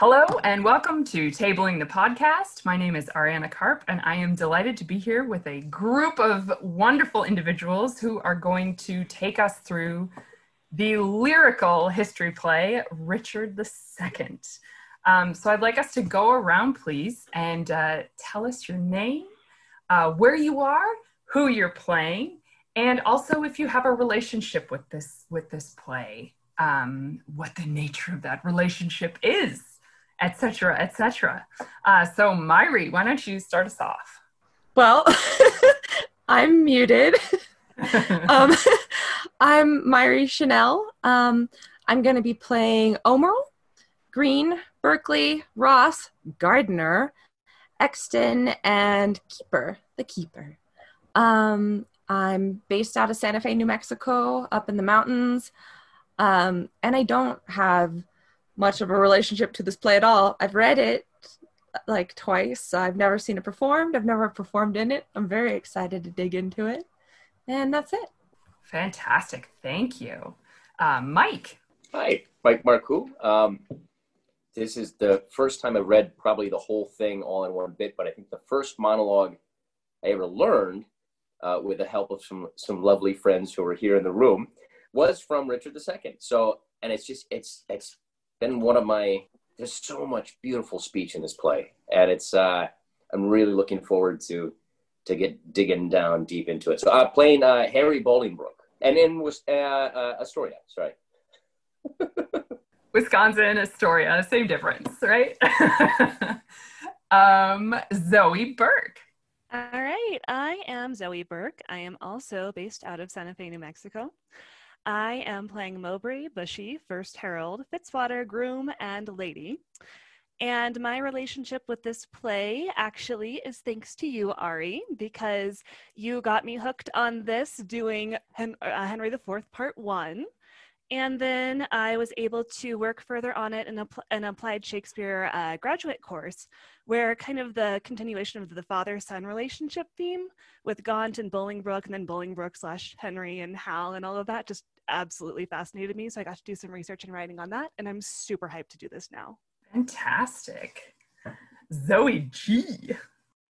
Hello and welcome to Tabling the Podcast. My name is Ariana Karp, and I am delighted to be here with a group of wonderful individuals who are going to take us through the lyrical history play Richard II. Um, so I'd like us to go around, please, and uh, tell us your name, uh, where you are, who you're playing, and also if you have a relationship with this with this play, um, what the nature of that relationship is etc., etc. Uh, so, Myri, why don't you start us off? Well, I'm muted. um, I'm Myri Chanel. Um, I'm going to be playing Aumerle, Green, Berkeley, Ross, Gardener, Exton, and Keeper, the Keeper. Um, I'm based out of Santa Fe, New Mexico, up in the mountains. Um, and I don't have much of a relationship to this play at all. I've read it like twice. I've never seen it performed. I've never performed in it. I'm very excited to dig into it. And that's it. Fantastic. Thank you. Uh, Mike. Hi, Mike Marcoux. Um, this is the first time I read probably the whole thing all in one bit, but I think the first monologue I ever learned uh, with the help of some, some lovely friends who were here in the room was from Richard II. So, and it's just, it's, it's been one of my there's so much beautiful speech in this play and it's uh i'm really looking forward to to get digging down deep into it. So i'm uh, playing uh harry bolingbroke and in uh, uh astoria sorry. Wisconsin astoria same difference right? Um zoe burke. All right i am zoe burke. I am also based out of santa fe new mexico I am playing Mowbray, Bushy, First Herald, Fitzwater, Groom, and Lady. And my relationship with this play actually is thanks to you, Ari, because you got me hooked on this doing Hen- uh, Henry IV Part 1. And then I was able to work further on it in a, an applied Shakespeare uh, graduate course, where kind of the continuation of the father son relationship theme with Gaunt and Bolingbroke, and then Bolingbroke slash Henry and Hal and all of that just absolutely fascinated me. So I got to do some research and writing on that, and I'm super hyped to do this now. Fantastic. Zoe G.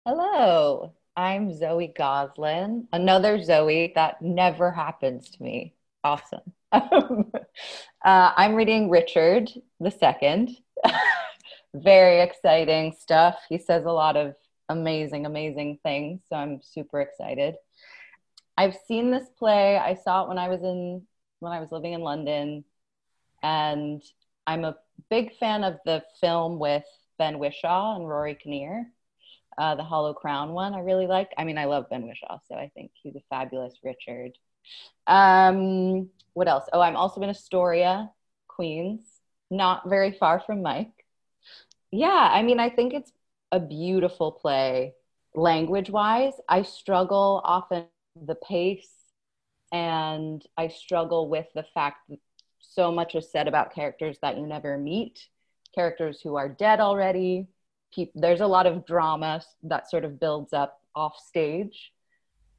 Hello, I'm Zoe Goslin, another Zoe that never happens to me. Awesome. uh, I'm reading Richard the Second. Very exciting stuff. He says a lot of amazing, amazing things. So I'm super excited. I've seen this play. I saw it when I was in when I was living in London, and I'm a big fan of the film with Ben Whishaw and Rory Kinnear, uh, the Hollow Crown one. I really like. I mean, I love Ben Whishaw, so I think he's a fabulous Richard. Um, what else? Oh, I'm also in Astoria, Queens, not very far from Mike. Yeah, I mean, I think it's a beautiful play language wise. I struggle often the pace and I struggle with the fact that so much is said about characters that you never meet, characters who are dead already. there's a lot of drama that sort of builds up off stage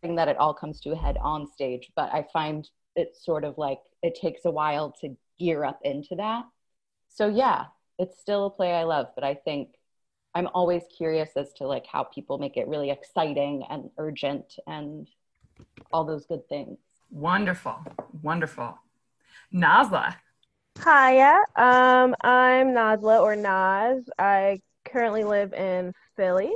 that it all comes to a head on stage. But I find it sort of like it takes a while to gear up into that. So yeah, it's still a play I love, but I think I'm always curious as to like how people make it really exciting and urgent and all those good things. Wonderful, wonderful. Nazla. Hiya, um, I'm Nazla or Naz. I currently live in Philly.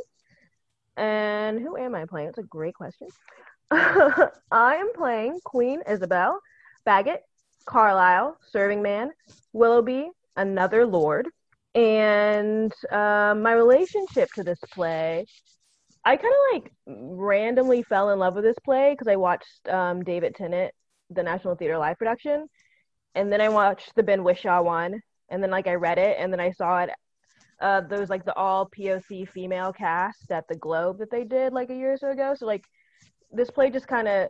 And who am I playing? It's a great question. I am playing Queen Isabel, Bagot, Carlisle, Serving Man, Willoughby, Another Lord. And um, my relationship to this play, I kind of like randomly fell in love with this play because I watched um, David Tennant, the National Theater live production. And then I watched the Ben Whishaw one. And then like I read it and then I saw it uh, those like the all POC female cast at the Globe that they did like a year or so ago. So like this play just kind of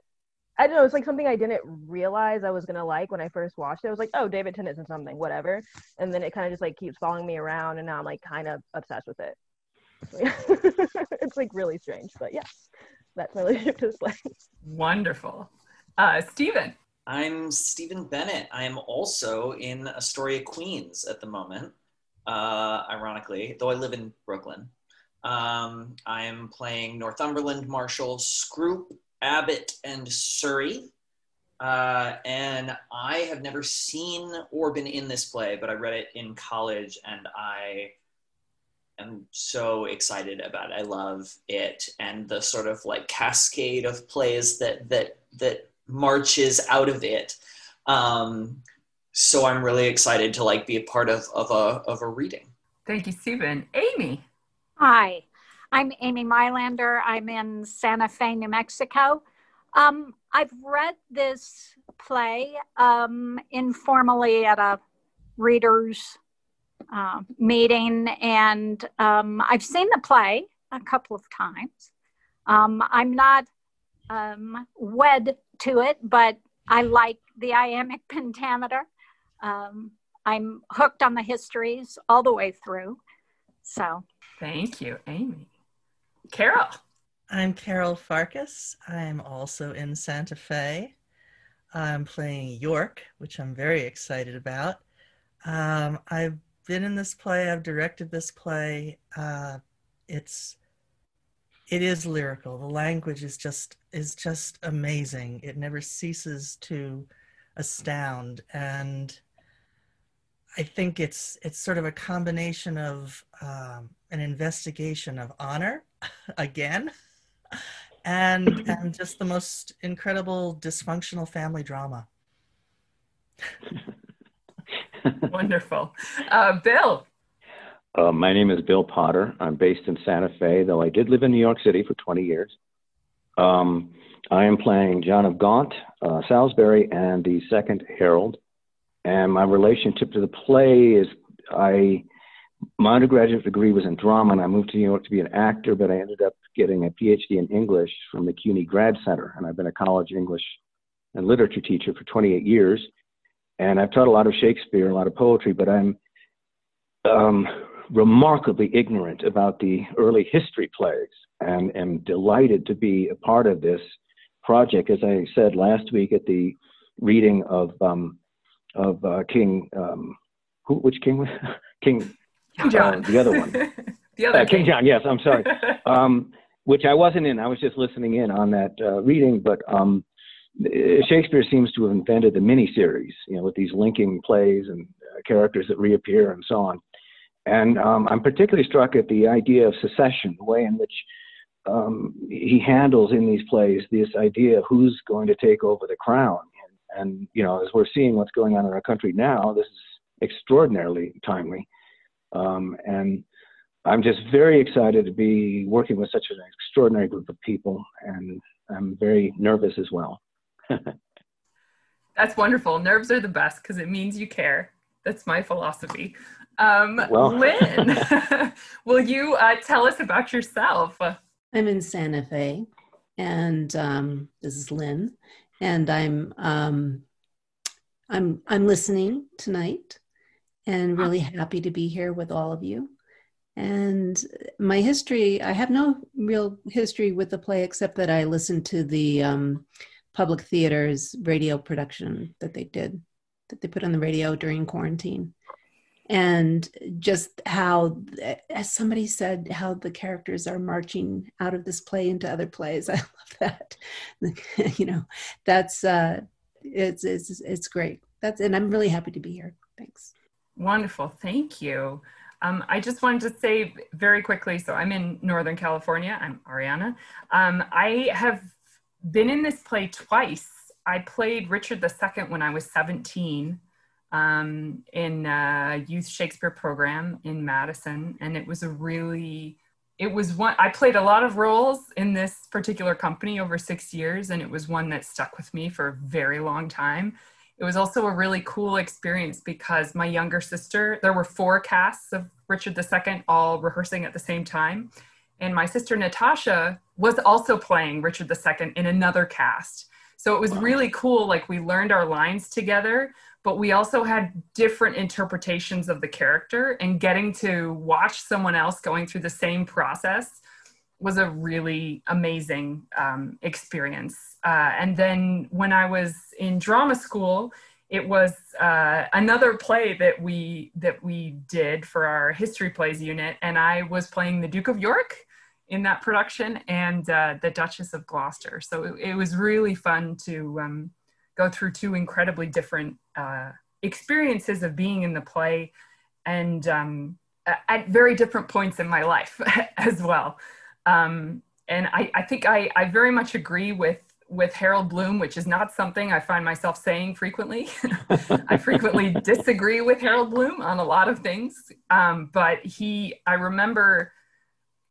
I don't know. It's like something I didn't realize I was gonna like when I first watched it. I was like, oh, David Tennant's in something, whatever. And then it kind of just like keeps following me around, and now I'm like kind of obsessed with it. it's like really strange, but yeah, that's my relationship to this play. Wonderful, uh, Stephen. I'm Stephen Bennett. I am also in Astoria, Queens at the moment. Uh, ironically, though I live in Brooklyn. Um, I am playing Northumberland Marshal, Scroop, Abbot, and Surrey. Uh, and I have never seen or been in this play, but I read it in college and I am so excited about it. I love it and the sort of like cascade of plays that that that marches out of it. Um, so I'm really excited to like be a part of of a of a reading. Thank you, Stephen. Amy. Hi, I'm Amy Mylander. I'm in Santa Fe, New Mexico. Um, I've read this play um, informally at a readers uh, meeting, and um, I've seen the play a couple of times. Um, I'm not um, wed to it, but I like the iambic pentameter. Um, I'm hooked on the histories all the way through. So, thank you, Amy. Carol. I'm Carol Farkas. I'm also in Santa Fe. I'm playing York, which I'm very excited about. Um, I've been in this play. I've directed this play. Uh, it's it is lyrical. The language is just is just amazing. It never ceases to astound, and I think it's it's sort of a combination of um, an investigation of honor again and and just the most incredible dysfunctional family drama. Wonderful. Uh, bill. Uh, my name is bill potter. I'm based in santa fe though i did live in new york city for 20 years. Um, i am playing john of gaunt uh, salisbury and the second herald and my relationship to the play is i my undergraduate degree was in drama, and I moved to New York to be an actor, but I ended up getting a PhD in English from the CUNY Grad Center, and I've been a college English and literature teacher for 28 years. And I've taught a lot of Shakespeare, a lot of poetry, but I'm um, remarkably ignorant about the early history plays and am delighted to be a part of this project. As I said last week at the reading of um, of uh, King, um, who, which king was King King John. Uh, the other one. the other uh, King. King John. Yes, I'm sorry. um, which I wasn't in. I was just listening in on that uh, reading. But um, Shakespeare seems to have invented the miniseries, you know, with these linking plays and uh, characters that reappear and so on. And um, I'm particularly struck at the idea of secession, the way in which um, he handles in these plays this idea of who's going to take over the crown. And, and, you know, as we're seeing what's going on in our country now, this is extraordinarily timely. Um, and I'm just very excited to be working with such an extraordinary group of people, and I'm very nervous as well. That's wonderful. Nerves are the best because it means you care. That's my philosophy. Um, well. Lynn, will you uh, tell us about yourself? I'm in Santa Fe, and um, this is Lynn, and I'm um, I'm I'm listening tonight and really happy to be here with all of you. And my history, I have no real history with the play except that I listened to the um, public theater's radio production that they did, that they put on the radio during quarantine. And just how, as somebody said, how the characters are marching out of this play into other plays. I love that. you know, that's, uh, it's, it's, it's great. That's, and I'm really happy to be here. Thanks. Wonderful. Thank you. Um, I just wanted to say very quickly so I'm in Northern California. I'm Ariana. Um, I have been in this play twice. I played Richard II when I was 17 um, in a youth Shakespeare program in Madison. And it was a really, it was one, I played a lot of roles in this particular company over six years. And it was one that stuck with me for a very long time it was also a really cool experience because my younger sister, there were four casts of Richard II all rehearsing at the same time. And my sister Natasha was also playing Richard II in another cast. So it was wow. really cool. Like we learned our lines together, but we also had different interpretations of the character and getting to watch someone else going through the same process was a really amazing um, experience. Uh, and then when I was in drama school, it was uh, another play that we that we did for our history plays unit, and I was playing the Duke of York in that production and uh, the Duchess of Gloucester. So it, it was really fun to um, go through two incredibly different uh, experiences of being in the play, and um, at very different points in my life as well. Um, and I, I think I, I very much agree with with Harold Bloom, which is not something I find myself saying frequently. I frequently disagree with Harold Bloom on a lot of things, um, but he, I remember,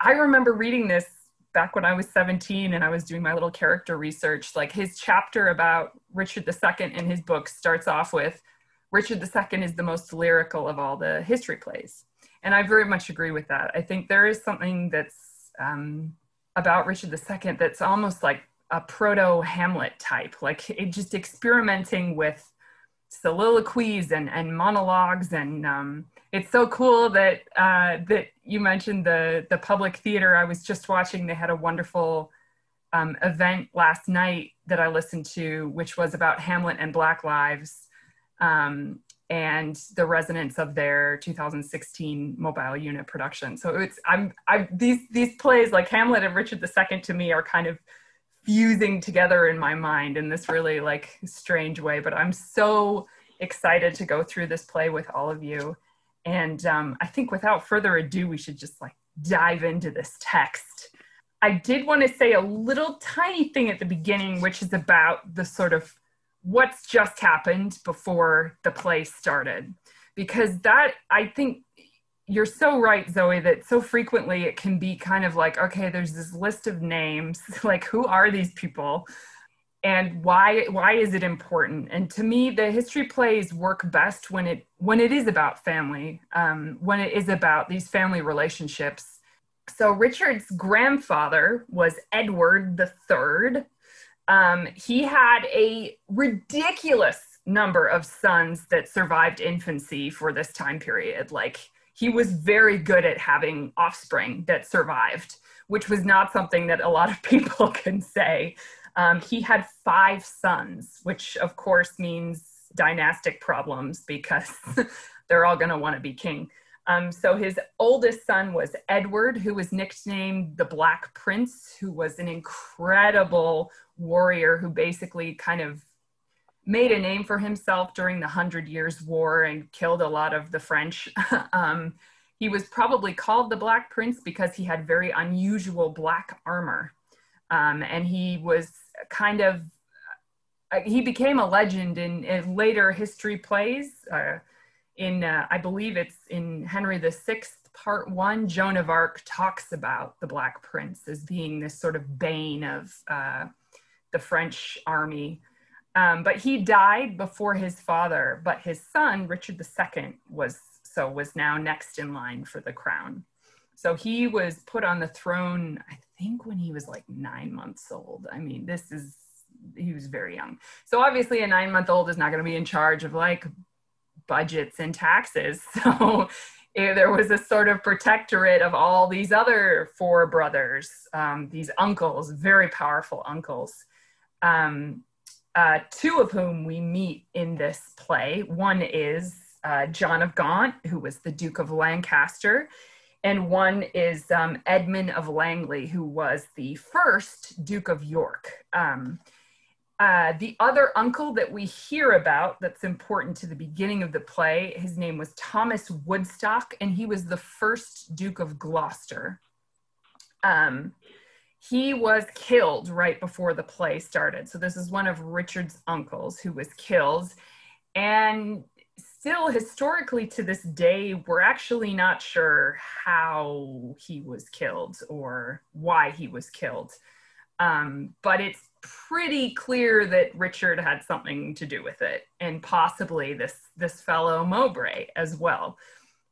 I remember reading this back when I was 17 and I was doing my little character research. Like his chapter about Richard II in his book starts off with Richard II is the most lyrical of all the history plays. And I very much agree with that. I think there is something that's um, about Richard II that's almost like a proto Hamlet type, like just experimenting with soliloquies and, and monologues. And um, it's so cool that uh, that you mentioned the the public theater. I was just watching; they had a wonderful um, event last night that I listened to, which was about Hamlet and Black Lives. Um, and the resonance of their 2016 mobile unit production. So it's I'm I these these plays like Hamlet and Richard II to me are kind of fusing together in my mind in this really like strange way. But I'm so excited to go through this play with all of you. And um, I think without further ado, we should just like dive into this text. I did want to say a little tiny thing at the beginning, which is about the sort of what's just happened before the play started. Because that, I think, you're so right, Zoe, that so frequently it can be kind of like, okay, there's this list of names. like, who are these people? And why why is it important? And to me, the history plays work best when it when it is about family, um, when it is about these family relationships. So Richard's grandfather was Edward the Third. Um, he had a ridiculous number of sons that survived infancy for this time period. Like he was very good at having offspring that survived, which was not something that a lot of people can say. Um, he had five sons, which of course means dynastic problems because they're all going to want to be king. Um, so his oldest son was Edward, who was nicknamed the Black Prince, who was an incredible warrior who basically kind of made a name for himself during the Hundred Years' War and killed a lot of the French. um, he was probably called the Black Prince because he had very unusual black armor. Um, and he was kind of, uh, he became a legend in, in later history plays. Uh, in, uh, I believe it's in Henry VI, part one, Joan of Arc talks about the Black Prince as being this sort of bane of uh, the French army. Um, but he died before his father, but his son, Richard II, was so was now next in line for the crown. So he was put on the throne, I think, when he was like nine months old. I mean, this is, he was very young. So obviously, a nine month old is not going to be in charge of like budgets and taxes. So there was a sort of protectorate of all these other four brothers, um, these uncles, very powerful uncles. Um, uh, two of whom we meet in this play. One is uh, John of Gaunt, who was the Duke of Lancaster, and one is um, Edmund of Langley, who was the first Duke of York. Um, uh, the other uncle that we hear about that's important to the beginning of the play, his name was Thomas Woodstock, and he was the first Duke of Gloucester. Um, he was killed right before the play started. So this is one of Richard's uncles who was killed. And still historically to this day, we're actually not sure how he was killed or why he was killed. Um, but it's pretty clear that Richard had something to do with it, and possibly this this fellow Mowbray as well.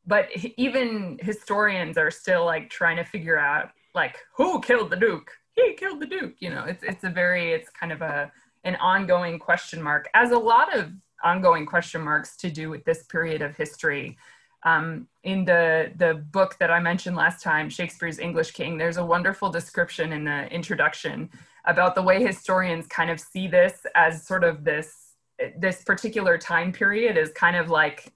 But even historians are still like trying to figure out like who killed the duke? He killed the duke you know? It's it's a very it's kind of a an ongoing question mark as a lot of ongoing question marks to do with this period of history. Um, in the the book that i mentioned last time shakespeare's english king there's a wonderful description in the introduction about the way historians kind of see this as sort of this this particular time period is kind of like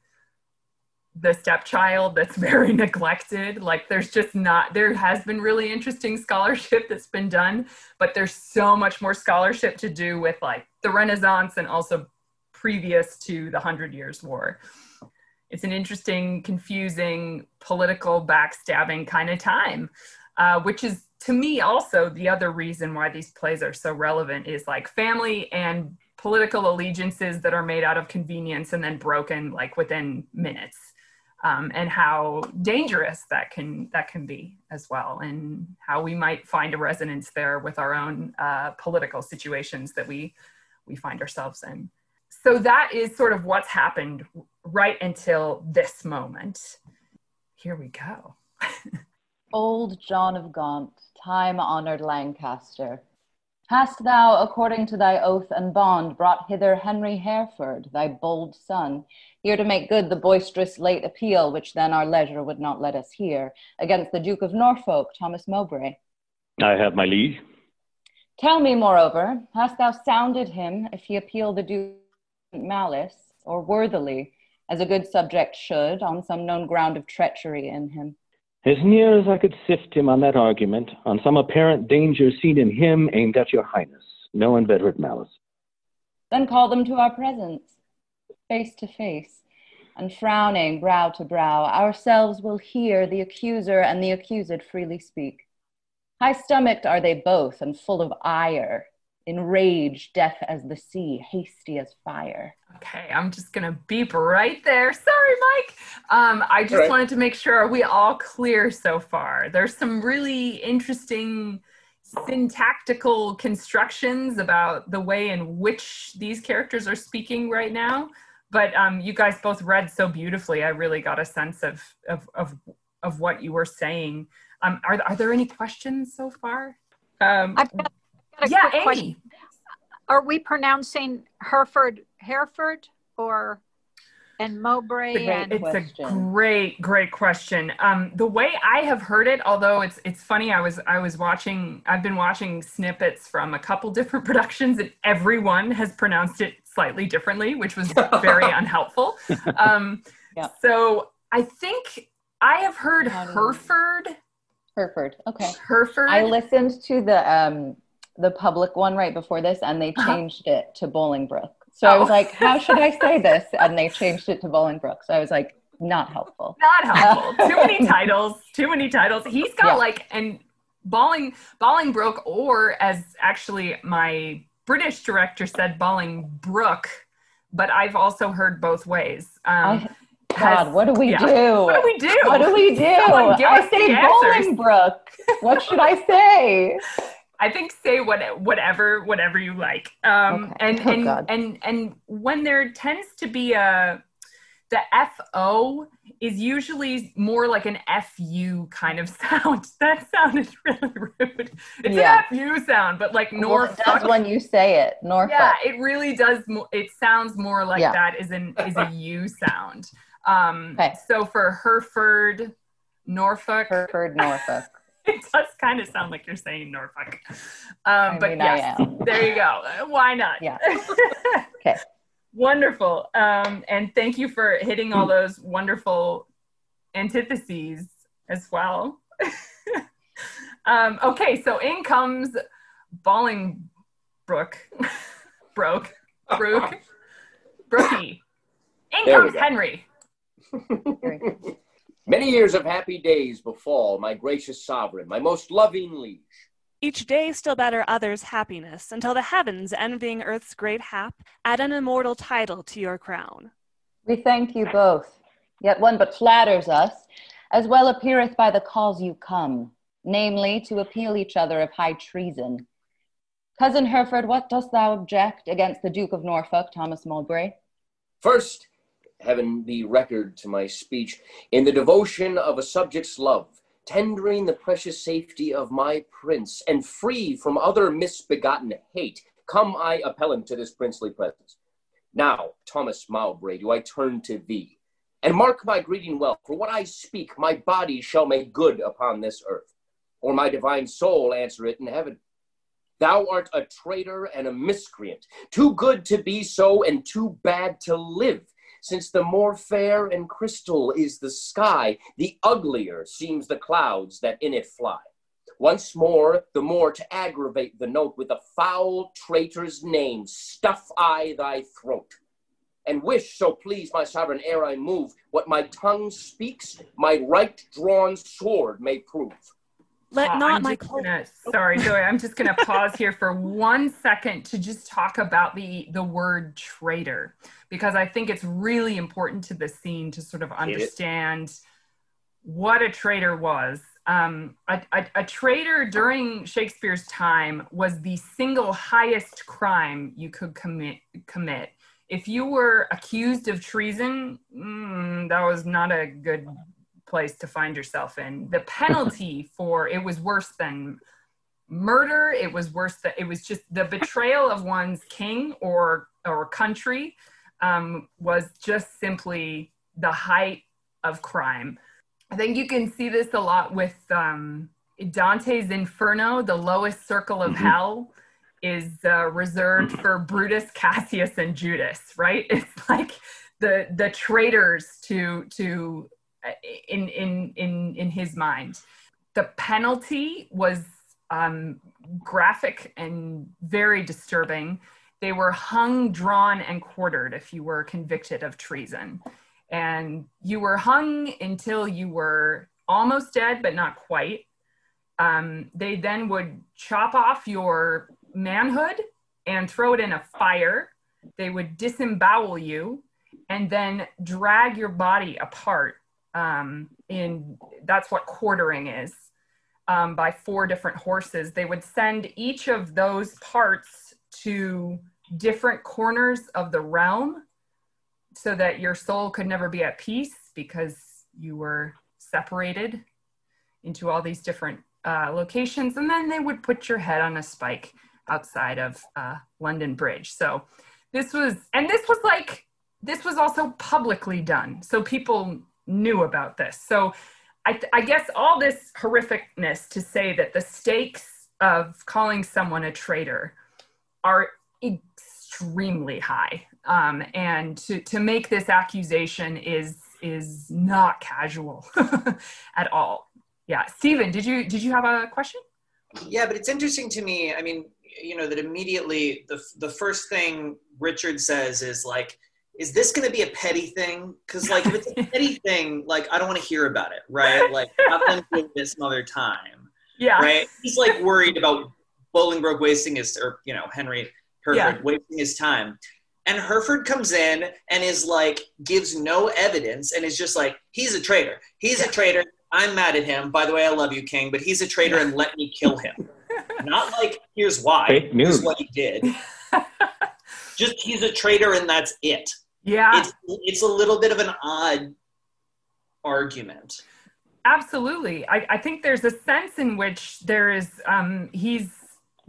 the stepchild that's very neglected. Like there's just not, there has been really interesting scholarship that's been done, but there's so much more scholarship to do with like the Renaissance and also previous to the Hundred Years' War. It's an interesting, confusing, political backstabbing kind of time, uh, which is to me also the other reason why these plays are so relevant is like family and political allegiances that are made out of convenience and then broken like within minutes um, and how dangerous that can that can be as well, and how we might find a resonance there with our own uh, political situations that we we find ourselves in. So that is sort of what's happened right until this moment. Here we go. Old John of Gaunt, time honored Lancaster. Hast thou, according to thy oath and bond, brought hither Henry Hereford, thy bold son, here to make good the boisterous late appeal, which then our leisure would not let us hear, against the Duke of Norfolk, Thomas Mowbray. I have my liege. Tell me, moreover, hast thou sounded him if he appeal the Duke malice, or worthily, as a good subject should, on some known ground of treachery in him? As near as I could sift him on that argument, on some apparent danger seen in him aimed at your highness, no inveterate malice. Then call them to our presence face to face, and frowning brow to brow, ourselves will hear the accuser and the accused freely speak. High stomached are they both, and full of ire, enraged, deaf as the sea, hasty as fire. Okay, I'm just gonna beep right there. Sorry, Mike. Um, I just Right. wanted to make sure are we all clear so far. There's some really interesting syntactical constructions about the way in which these characters are speaking right now. But um, you guys both read so beautifully. I really got a sense of of of, of what you were saying. Um, are are there any questions so far? Um, I've got, got a yeah, quick Amy. question. Are we pronouncing Hereford Hereford or and Mowbray Great and It's a great, great question. Um, the way I have heard it, although it's it's funny, I was I was watching. I've been watching snippets from a couple different productions, and everyone has pronounced it slightly differently, which was very unhelpful. Um, Yeah. So I think I have heard How do you- Hereford. Hereford, okay. Hereford. I listened to the um the public one right before this, and they Uh-huh. changed it to Bolingbrook. So I was Oh. like, "How should I say this?" And they changed it to Bolingbrook. So I was like, "Not helpful." not helpful. too many titles. Too many titles. He's got Yeah. like and Balling Ballingbrook, or as actually my British director said, Ballingbrook. But I've also heard both ways. Um, I, God, what do we yeah. do? what do we do? What do we do? Someone I say answers. Bolingbrook. What should I say? I think say what whatever whatever you like. Um, Okay. and Oh, and, God. and and when there tends to be a the fo is usually more like an fu kind of sound. That sounded really rude. It's Yeah. an fu sound, but like Well, Norfolk. it does when you say it, Norfolk. yeah, it really does. mo- It sounds more like Yeah. that is an is a u sound. Um, Okay. So for Hereford, Norfolk, Hereford, Norfolk. it does kind of sound like you're saying Norfolk. Um, I but mean, I yes, am. there you go. Uh, Why not? Yeah. Okay. Wonderful. Um, and thank you for hitting all those wonderful antitheses as well. um, okay, so in comes Ballingbrook. Broke. Brook. Brookie. In comes. Henry. Many years of happy days befall my gracious sovereign, my most loving liege. Each day still better others' happiness, until the heavens, envying earth's great hap, add an immortal title to your crown. We thank you both. Yet one but flatters us, as well appeareth by the cause you come, namely to appeal each other of high treason. Cousin Hereford, what dost thou object against the Duke of Norfolk, Thomas Mowbray? First, heaven be record to my speech, in the devotion of a subject's love, tendering the precious safety of my prince, and free from other misbegotten hate, come I appellant to this princely presence. Now, Thomas Mowbray, do I turn to thee, and mark my greeting well, for what I speak, my body shall make good upon this earth, or my divine soul answer it in heaven. Thou art a traitor and a miscreant, too good to be so and too bad to live. Since the more fair and crystal is the sky, the uglier seems the clouds that in it fly. Once more, the more to aggravate the note with a foul traitor's name, stuff I thy throat. And wish, so please my sovereign, ere I move, what my tongue speaks, my right drawn sword may prove. Let Uh, not I'm my just gonna- sorry, Zoe. I'm just going to pause here for one second to just talk about the the word traitor because I think it's really important to the scene to sort of understand what a traitor was. Um, a, a, a traitor during Shakespeare's time was the single highest crime you could commit. Commit if you were accused of treason, mm, that was not a good place to find yourself in. The penalty for it was worse than murder. It was worse than it was just the betrayal of one's king or or country um, was just simply the height of crime. I think you can see this a lot with um, Dante's Inferno. The lowest circle of Mhm. hell is uh, reserved for Brutus, Cassius, and Judas. Right? It's like the the traitors to to in in in in his mind. The penalty was um, graphic and very disturbing. They were hung, drawn, and quartered if you were convicted of treason. And you were hung until you were almost dead, but not quite. Um, they then would chop off your manhood and throw it in a fire. They would disembowel you and then drag your body apart. Um, in that's what quartering is um, by four different horses. They would send each of those parts to different corners of the realm so that your soul could never be at peace because you were separated into all these different uh, locations. And then they would put your head on a spike outside of uh, London Bridge. So this was, and this was like, this was also publicly done. So people knew about this. So I, I guess all this horrificness to say that the stakes of calling someone a traitor are extremely high, um, and to, to make this accusation is is not casual at all. Yeah, Stephen, did you did you have a question? Yeah, but it's interesting to me. I mean, you know, that immediately the the first thing Richard says is like, "Is this going to be a petty thing?" Because like, if it's a petty thing, like I don't want to hear about it, right? Like, I've them do this some other time, Yeah, right? He's like worried about Bolingbroke wasting his, or you know, Henry Herford Yeah. wasting his time. And Herford comes in and is like, gives no evidence and is just like, he's a traitor. He's Yeah. a traitor. I'm mad at him. By the way, I love you, King, but he's a traitor and let me kill him. Not like, here's why. Fake Here's what he did. Just he's a traitor and that's it. Yeah, It's, it's a little bit of an odd argument. absolutely. I, I think there's a sense in which there is um, he's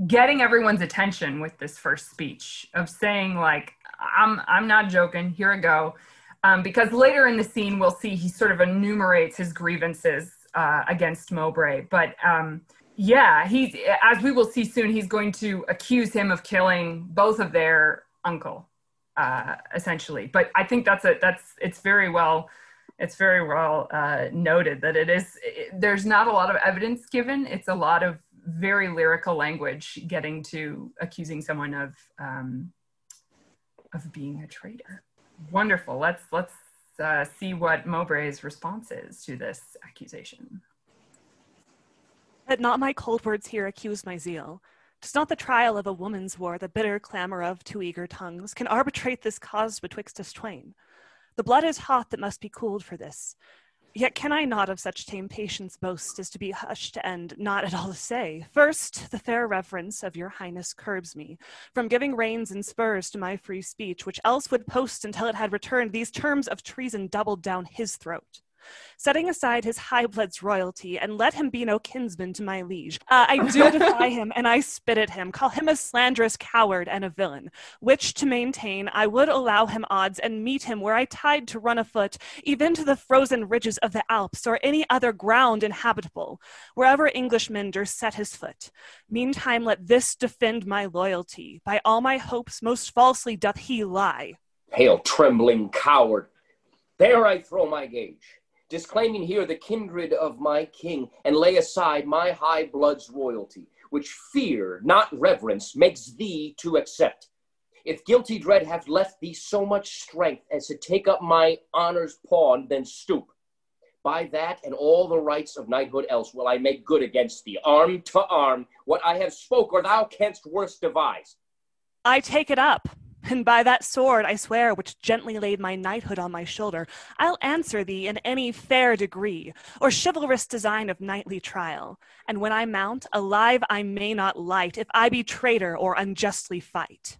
getting everyone's attention with this first speech of saying like I'm I'm not joking. Here I go. Um, because later in the scene we'll see he sort of enumerates his grievances uh, against Mowbray. But um, yeah, he's as we will see soon, he's going to accuse him of killing both of their uncle, uh, essentially. But I think that's a that's it's very well it's very well uh, noted that it is it, there's not a lot of evidence given. It's a lot of very lyrical language getting to accusing someone of um, of being a traitor. Wonderful. Let's let's uh, see what Mowbray's response is to this accusation. Let not my cold words here accuse my zeal. 'Tis not the trial of a woman's war, the bitter clamor of two eager tongues, can arbitrate this cause betwixt us twain. The blood is hot that must be cooled for this. Yet can I not of such tame patience boast as to be hushed and not at all to say. First, the fair reverence of your highness curbs me from giving reins and spurs to my free speech, which else would post until it had returned these terms of treason doubled down his throat. Setting aside his high blood's royalty, and let him be no kinsman to my liege. Uh, I do defy him, and I spit at him, call him a slanderous coward and a villain, which to maintain I would allow him odds and meet him where I tied to run afoot, even to the frozen ridges of the Alps or any other ground inhabitable, wherever Englishman durst set his foot. Meantime, let this defend my loyalty. By all my hopes, most falsely doth he lie. Hail, trembling coward! There I throw my gage, disclaiming here the kindred of my king, and lay aside my high blood's royalty, which fear, not reverence, makes thee to accept. If guilty dread hath left thee so much strength as to take up my honor's pawn, then stoop. By that and all the rights of knighthood else will I make good against thee, arm to arm, what I have spoke, or thou canst worse devise. I take it up. And by that sword I swear, which gently laid my knighthood on my shoulder, I'll answer thee in any fair degree, or chivalrous design of knightly trial. And when I mount, alive I may not light, if I be traitor or unjustly fight.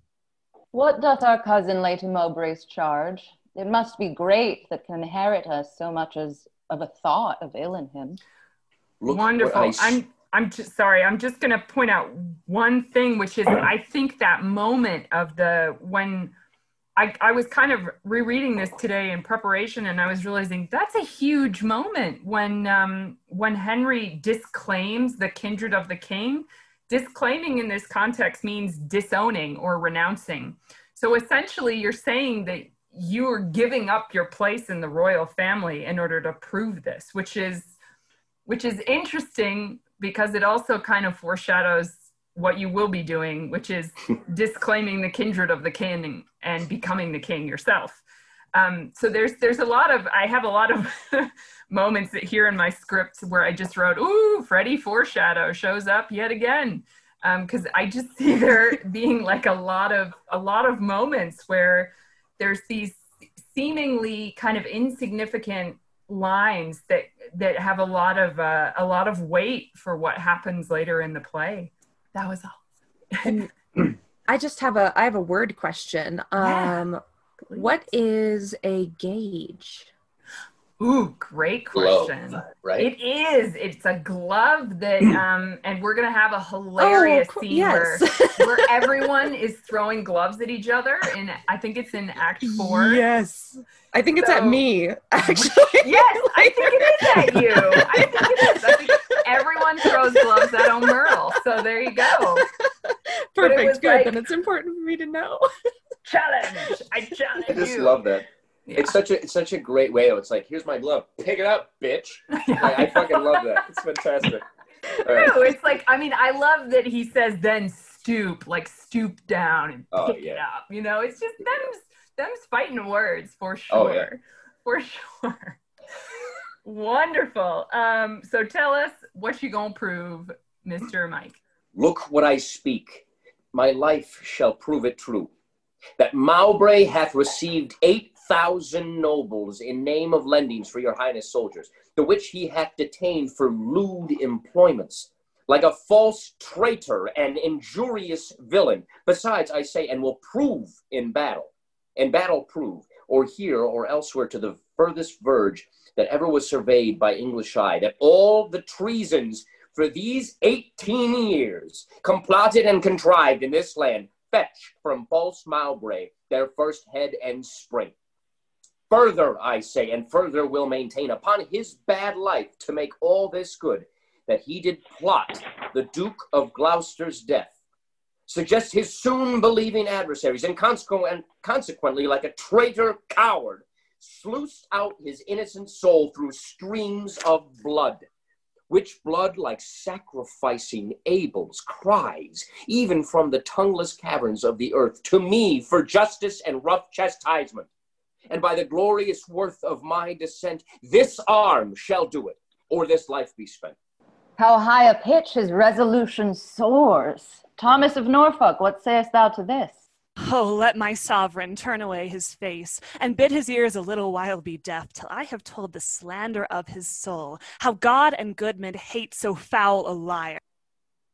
What doth our cousin Lady Mowbray's charge? It must be great that can inherit us so much as of a thought of ill in him. Look what Wonderful. I s- I'm I'm just sorry. I'm just going to point out one thing, which is I think that moment of the when I I was kind of rereading this today in preparation, and I was realizing that's a huge moment when um, when Henry disclaims the kindred of the king. Disclaiming in this context means disowning or renouncing. So essentially, you're saying that you are giving up your place in the royal family in order to prove this, which is which is interesting because it also kind of foreshadows what you will be doing, which is disclaiming the kindred of the king and becoming the king yourself. Um, so there's there's a lot of I have a lot of moments that here in my script where I just wrote, "Ooh, Freddie foreshadow shows up yet again," because I just see there being like a lot of a lot of moments where there's these seemingly kind of insignificant lines that that have a lot of uh, a lot of weight for what happens later in the play. That was all. I just have a I have a word question. Yeah, Um, what is a gage? Ooh, great Glove, question. right? It is. It's a glove that, um, and we're gonna have a hilarious cool. scene yes. where, where everyone is throwing gloves at each other, and I think it's in Act Four. Yes. I think it's at me, actually. Yes, I think it is at you. I think it is. I think everyone throws gloves at Aumerle. So there you go. Perfect. was Good. like- then it's important for me to know. Challenge. I challenge I just you. love that. Yeah. It's such a it's such a great way. Though. It's like, here's my glove. Pick it up, bitch. Yeah. Like, I fucking love that. It's fantastic. Right. True. It's like I mean, I love that he says then stoop, like stoop down and Oh, pick it up. You know, it's just them's them's fighting words for Oh, sure. yeah. For sure. Wonderful. Um, so tell us what you gonna prove, Mr. Mike. Look what I speak. My life shall prove it true. That Mowbray hath received eight thousand nobles in name of lendings for your highness soldiers, the which he hath detained for lewd employments, like a false traitor and injurious villain. Besides, I say, and will prove in battle, in battle prove, or here or elsewhere to the furthest verge that ever was surveyed by English eye, that all the treasons for these 18 years, complotted and contrived in this land, fetch from false Mowbray their first head and spring. Further, I say, and further will maintain upon his bad life to make all this good, that he did plot the Duke of Gloucester's death, suggest his soon believing adversaries, and consequent- and consequently, like a traitor coward, sluiced out his innocent soul through streams of blood which blood, like sacrificing Abel's, cries, even from the tongueless caverns of the earth, to me for justice and rough chastisement. And by the glorious worth of my descent, this arm shall do it, or this life be spent. How high a pitch his resolution soars. Thomas of Norfolk, what sayest thou to this? Oh, let my sovereign turn away his face, and bid his ears a little while be deaf, till I have told the slander of his soul, how God and good men hate so foul a liar.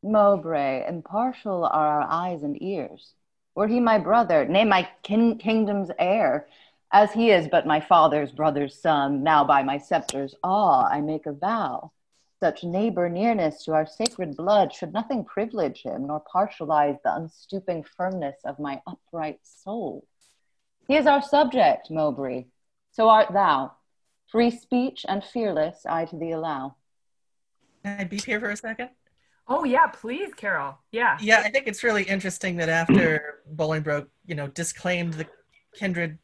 Mowbray, impartial are our eyes and ears. Were he my brother, nay, my kin- kingdom's heir, As he is but my father's brother's son, now by my scepter's awe I make a vow. Such neighbor nearness to our sacred blood should nothing privilege him, nor partialize the unstooping firmness of my upright soul. He is our subject, Mowbray, so art thou. Free speech and fearless I to thee allow. Can I beep here for a second? Oh yeah, please, Carol. Yeah. Yeah, I think it's really interesting that after Bolingbroke, you know, disclaimed the kindred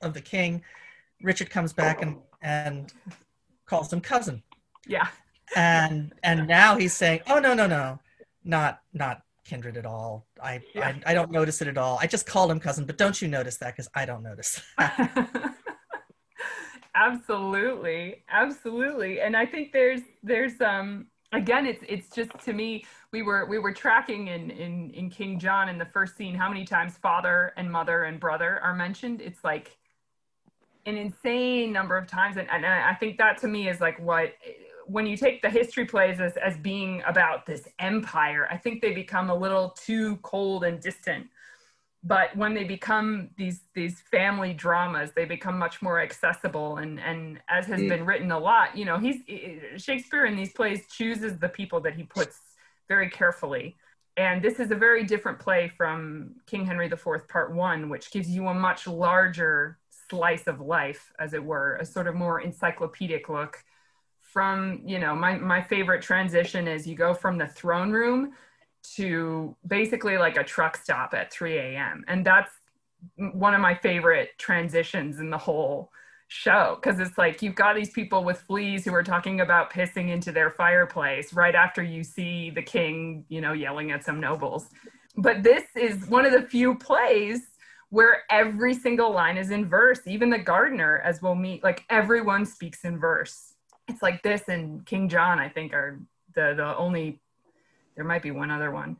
of the king, Richard comes back and and calls him cousin. Yeah. And and now he's saying, "Oh no, no, no. Not not kindred at all. I Yeah. I, I don't notice it at all. I just called him cousin, but don't you notice that cuz I don't notice." that." absolutely absolutely and i think there's there's um again it's it's just to me we were we were tracking in in in king john in the first scene how many times father and mother and brother are mentioned it's like an insane number of times and, and i think that to me is like what when you take the history plays as, as being about this empire i think they become a little too cold and distant but when they become these these family dramas they become much more accessible and and as has Mm. been written a lot you know he's shakespeare in these plays chooses the people that he puts very carefully and this is a very different play from king henry iv part one which gives you a much larger slice of life as it were a sort of more encyclopedic look from you know my, my favorite transition is you go from the throne room to basically like a truck stop at 3 a.m. And that's one of my favorite transitions in the whole show because it's like you've got these people with fleas who are talking about pissing into their fireplace right after you see the king, you know, yelling at some nobles. But this is one of the few plays where every single line is in verse. Even the gardener, as we'll meet, like everyone speaks in verse. It's like this and King John, I think, are the the only there might be one other one.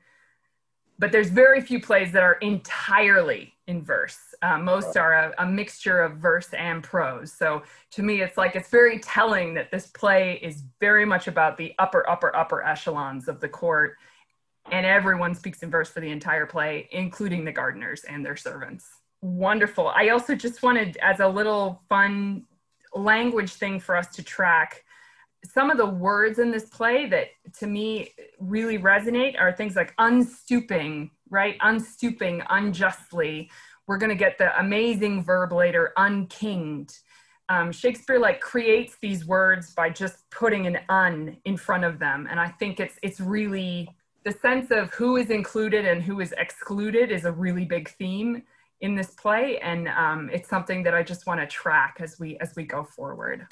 But there's very few plays that are entirely in verse. Uh, most are a, a mixture of verse and prose. So to me it's like it's very telling that this play is very much about the upper upper upper echelons of the court and everyone speaks in verse for the entire play including the gardeners and their servants wonderful i also just wanted as a little fun language thing for us to track some of the words in this play that to me really resonate are things like unstooping, right? Unstooping, unjustly. We're going to get the amazing verb later, unkinged. Um, Shakespeare like creates these words by just putting an un in front of them, and I think it's it's really the sense of who is included and who is excluded is a really big theme in this play, and um, it's something that I just want to track as we as we go forward.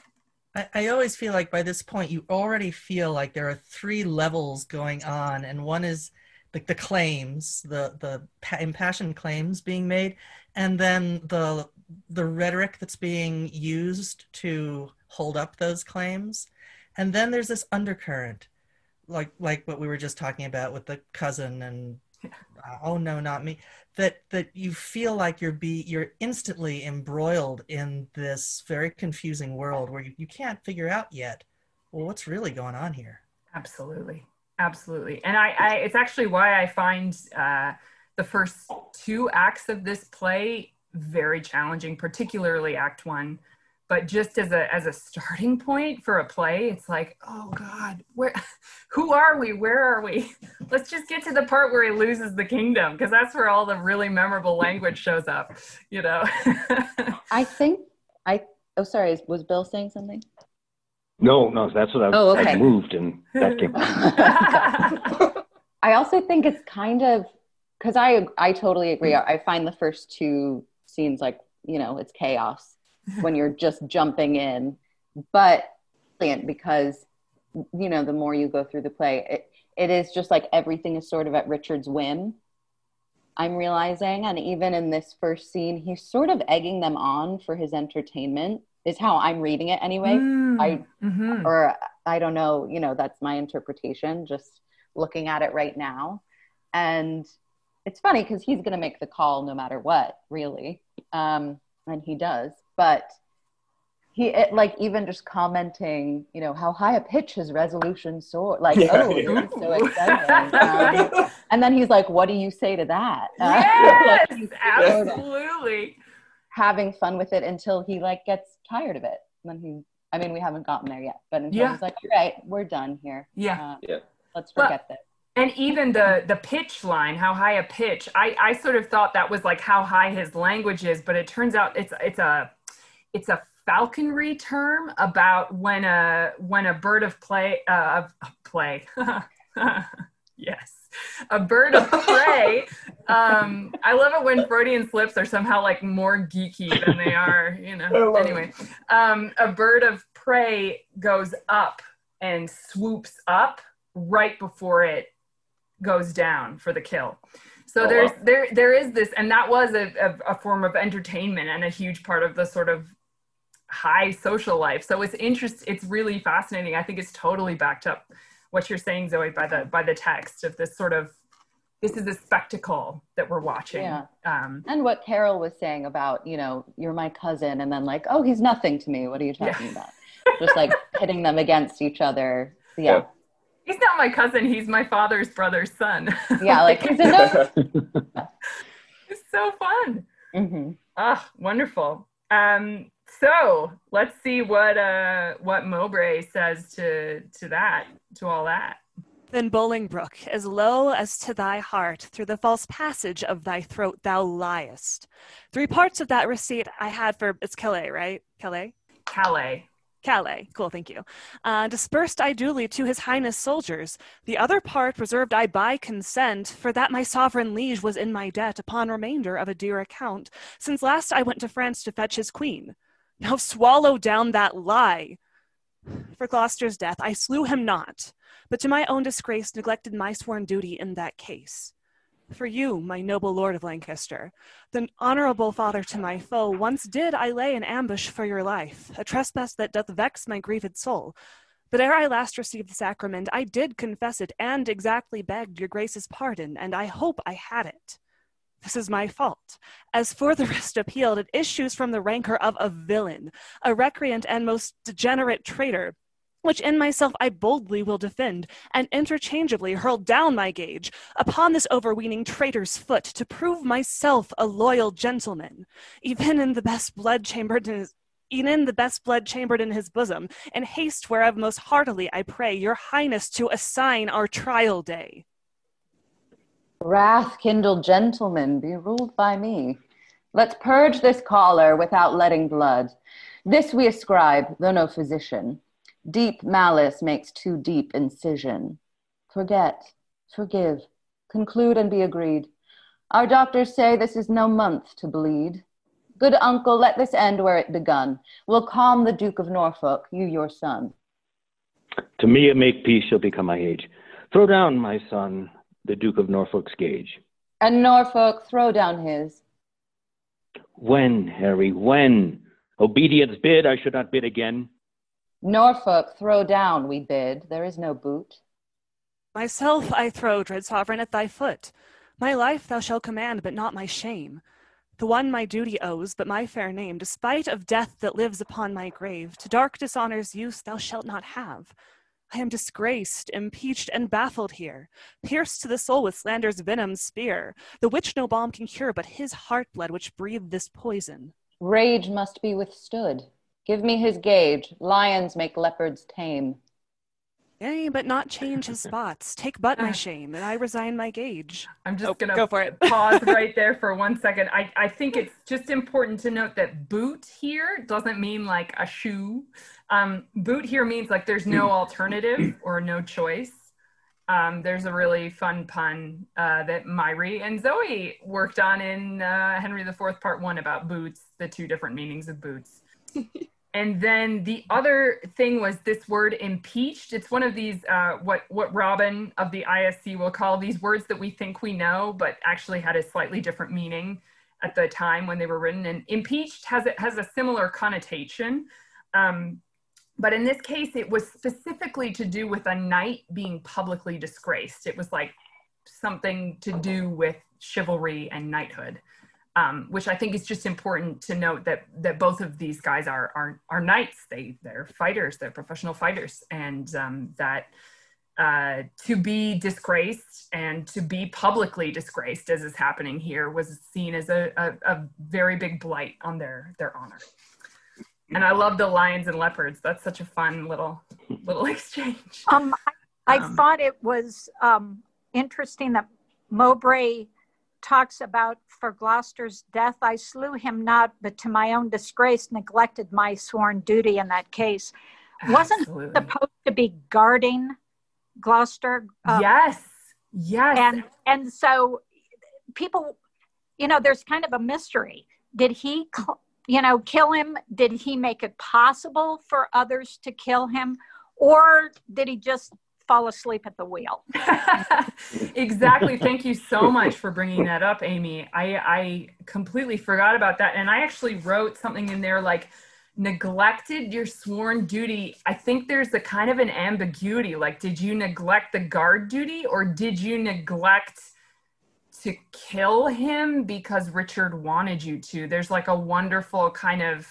I, I always feel like by this point you already feel like there are three levels going on, and one is like the claims, the the impassioned claims being made, and then the the rhetoric that's being used to hold up those claims, and then there's this undercurrent, like like what we were just talking about with the cousin and uh, oh no, not me. That that you feel like you're be you're instantly embroiled in this very confusing world where you, you can't figure out yet. Well, what's really going on here? Absolutely, absolutely, and I, I it's actually why I find uh, the first two acts of this play very challenging, particularly Act One. But just as a as a starting point for a play, it's like, oh God, where, who are we? Where are we? Let's just get to the part where he loses the kingdom, because that's where all the really memorable language shows up. You know. I think I. Oh, sorry. Was Bill saying something? No, no, that's what I, Oh, okay. I moved and that came. I also think it's kind of because I I totally agree. Mm-hmm. I find the first two scenes like you know it's chaos when you're just jumping in, but brilliant because you know the more you go through the play, it, it is just like everything is sort of at Richard's whim. I'm realizing, and even in this first scene, he's sort of egging them on for his entertainment. Is how I'm reading it anyway. Mm, I mhm. or I don't know, you know, that's my interpretation, just looking at it right now. And it's funny because he's going to make the call no matter what, really. Um, and he does. But he, it, like, even just commenting, you know, how high a pitch his resolution soared. Like, Yeah, oh, yeah. this so exciting. Um, and then he's like, what do you say to that? Uh, yes, like, he's sort of- absolutely. having fun with it until he like gets tired of it. And then he, I mean, we haven't gotten there yet, but until Yeah. he's like, all right, we're done here. Yeah. Uh, Yeah. Let's Well- forget this. And even the the pitch line, how high a pitch, I I sort of thought that was like how high his language is, but it turns out it's it's a it's a falconry term about when a when a bird of play uh, of play. Yes. A bird of prey. Um i love it when freudian slips are somehow like more geeky than they are you know. Anyway um a bird of prey goes up and swoops up right before it goes down for the kill. So Oh, there's wow. there there is this and that was a, a, a form of entertainment and a huge part of the sort of high social life so it's interest it's really fascinating i think it's totally backed up what you're saying zoe by the by the text of this sort of this is a spectacle that we're watching Yeah. um And what Carol was saying about, you know, you're my cousin, and then like, oh, he's nothing to me. What are you talking Yeah. about? Just like pitting them against each other. Yeah. Yeah. he's not my cousin he's my father's brother's son Yeah, like he's enough. it's so fun hmm Ah, wonderful. Um, so let's see what uh what Mowbray says to to that, to all that. Then Bolingbroke, as low as to thy heart, through the false passage of thy throat thou liest. Three parts of that receipt I had for it's Calais, right? Calais? Calais. Calais. Cool, thank you. Uh, dispersed I duly to his highness soldiers. The other part reserved I by consent, for that my sovereign liege was in my debt upon remainder of a dear account, since last I went to France to fetch his queen. Now swallow down that lie. For Gloucester's death I slew him not, but to my own disgrace neglected my sworn duty in that case. For you, my noble lord of Lancaster, the honorable father to my foe, once did I lay in ambush for your life, a trespass that doth vex my grieved soul. But ere I last received the sacrament, I did confess it, and exactly begged your grace's pardon, and I hope I had it. This is my fault. As for the rest appealed, it issues from the rancor of a villain, a recreant and most degenerate traitor, which in myself I boldly will defend, and interchangeably hurl down my gage upon this overweening traitor's foot to prove myself a loyal gentleman, even in the best blood chambered in his even in the best blood chambered in his bosom, and haste whereof most heartily I pray your highness to assign our trial day. Wrath kindled gentlemen, be ruled by me. Let's purge this choler without letting blood. This we ascribe, though no physician. Deep malice makes too deep incision. Forget, forgive, conclude and be agreed. Our doctors say this is no month to bleed. Good uncle, let this end where it begun. We'll calm the Duke of Norfolk, you your son. To me, it make peace shall become my age. Throw down, my son, the Duke of Norfolk's gage. And Norfolk, throw down his. When, Harry, when? Obedience bid, I should not bid again. Norfolk, throw down, we bid. There is no boot. Myself I throw, dread sovereign, at thy foot. My life thou shalt command, but not my shame. The one my duty owes, but my fair name, despite of death that lives upon my grave, to dark dishonor's use thou shalt not have. I am disgraced, impeached, and baffled here, pierced to the soul with slander's venom spear, the which no balm can cure, but his heart blood which breathed this poison. Rage must be withstood. Give me his gage. Lions make leopards tame. Yea, but not change his spots. Take but my ah. shame, and I resign my gage. I'm just Oh, gonna go for it. pause right there for one second. I, I think it's just important to note that boot here doesn't mean like a shoe. Um, boot here means like there's no alternative or no choice. Um, there's a really fun pun uh, that Myri and Zoe worked on in uh, Henry IV Part One about boots, the two different meanings of boots. and then the other thing was this word impeached. It's one of these uh, what what Robin of the ISC will call these words that we think we know, but actually had a slightly different meaning at the time when they were written. And impeached has it has a similar connotation. Um, but in this case, it was specifically to do with a knight being publicly disgraced. It was like something to do with chivalry and knighthood, um, which I think is just important to note that that both of these guys are are, are knights. They they're fighters. They're professional fighters, and um, that uh, to be disgraced and to be publicly disgraced, as is happening here, was seen as a, a, a very big blight on their their honor. And I love the lions and leopards. That's such a fun little little exchange. Um, I, I Um, thought it was um, interesting that Mowbray talks about for Gloucester's death, I slew him not, but to my own disgrace neglected my sworn duty in that case. Wasn't Absolutely. supposed to be guarding Gloucester. um, yes, yes. and and so people you know there's kind of a mystery did he cl- you know kill him did he make it possible for others to kill him or did he just fall asleep at the wheel exactly. Thank you so much for bringing that up, Amy. I, I completely forgot about that. And I actually wrote something in there like, neglected your sworn duty. I think there's a kind of an ambiguity. Like, did you neglect the guard duty or did you neglect to kill him because Richard wanted you to? There's like a wonderful kind of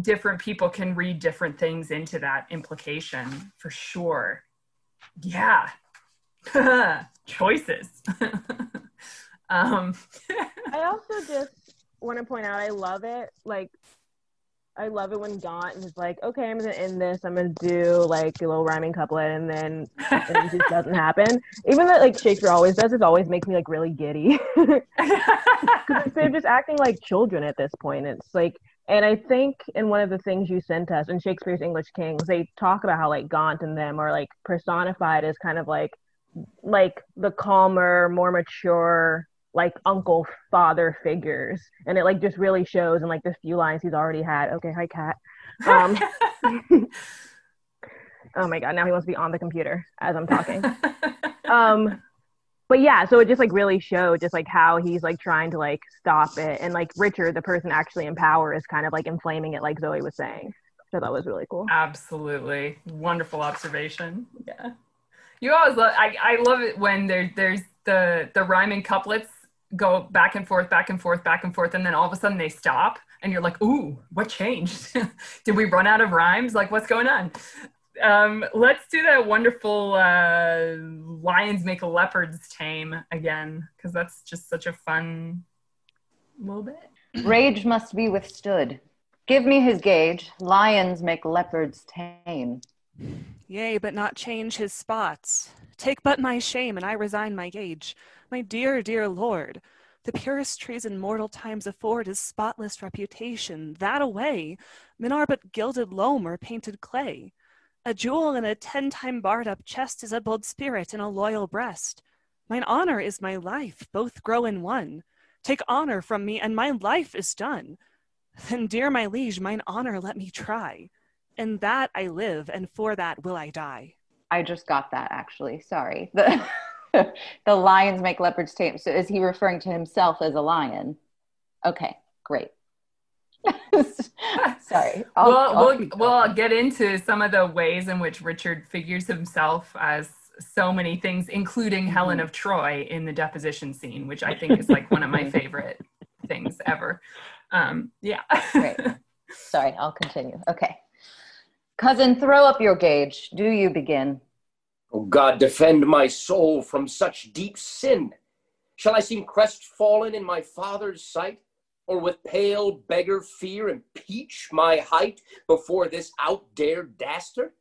different people can read different things into that implication for sure. Yeah. Choices. um, I also just want to point out I love it. Like I love it when Gaunt is like, okay, I'm gonna end this. I'm gonna do like a little rhyming couplet, and then it just doesn't happen. Even though like Shakespeare always does, it always makes me like really giddy they're just acting like children at this point. It's like, and I think in one of the things you sent us in Shakespeare's English Kings, they talk about how like Gaunt and them are like personified as kind of like like the calmer, more mature, like uncle father figures, and it like just really shows in like the few lines he's already had. Okay, hi cat. Um, oh my god, now he wants to be on the computer as I'm talking. um, but yeah, so it just like really showed just like how he's like trying to like stop it, and like Richard, the person actually in power, is kind of like inflaming it, like Zoe was saying. So that was really cool. Absolutely. Wonderful observation. Yeah. You always love I, I love it when there there's the the rhyming couplets go back and forth, back and forth, back and forth, and then all of a sudden they stop and you're like, ooh, what changed? Did we run out of rhymes? Like what's going on? Um, let's do that wonderful uh, lions make leopards tame again, because that's just such a fun little bit. Rage must be withstood. Give me his gage. Lions make leopards tame. Yea, but not change his spots. Take but my shame, and I resign my gage. My dear, dear lord, the purest treason mortal times afford is spotless reputation. That away, men are but gilded loam or painted clay. A jewel in a ten time barred up chest is a bold spirit in a loyal breast. Mine honor is my life, both grow in one. Take honor from me, and my life is done. Then, dear my liege, mine honor let me try. In that I live, and for that will I die. I just got that actually. Sorry. The, the lions make leopards tame. So is he referring to himself as a lion? Okay, great. Sorry. I'll- we'll I'll we'll, we'll get into some of the ways in which Richard figures himself as so many things, including Helen Mm-hmm. of Troy in the deposition scene, which I think is like one of my favorite things ever. Um, yeah. Great. Sorry, I'll continue. Okay. Cousin, throw up your gage. Do you begin? Oh God, defend my soul from such deep sin. Shall I seem crestfallen in my father's sight, or with pale beggar fear impeach my height before this outdared dastard?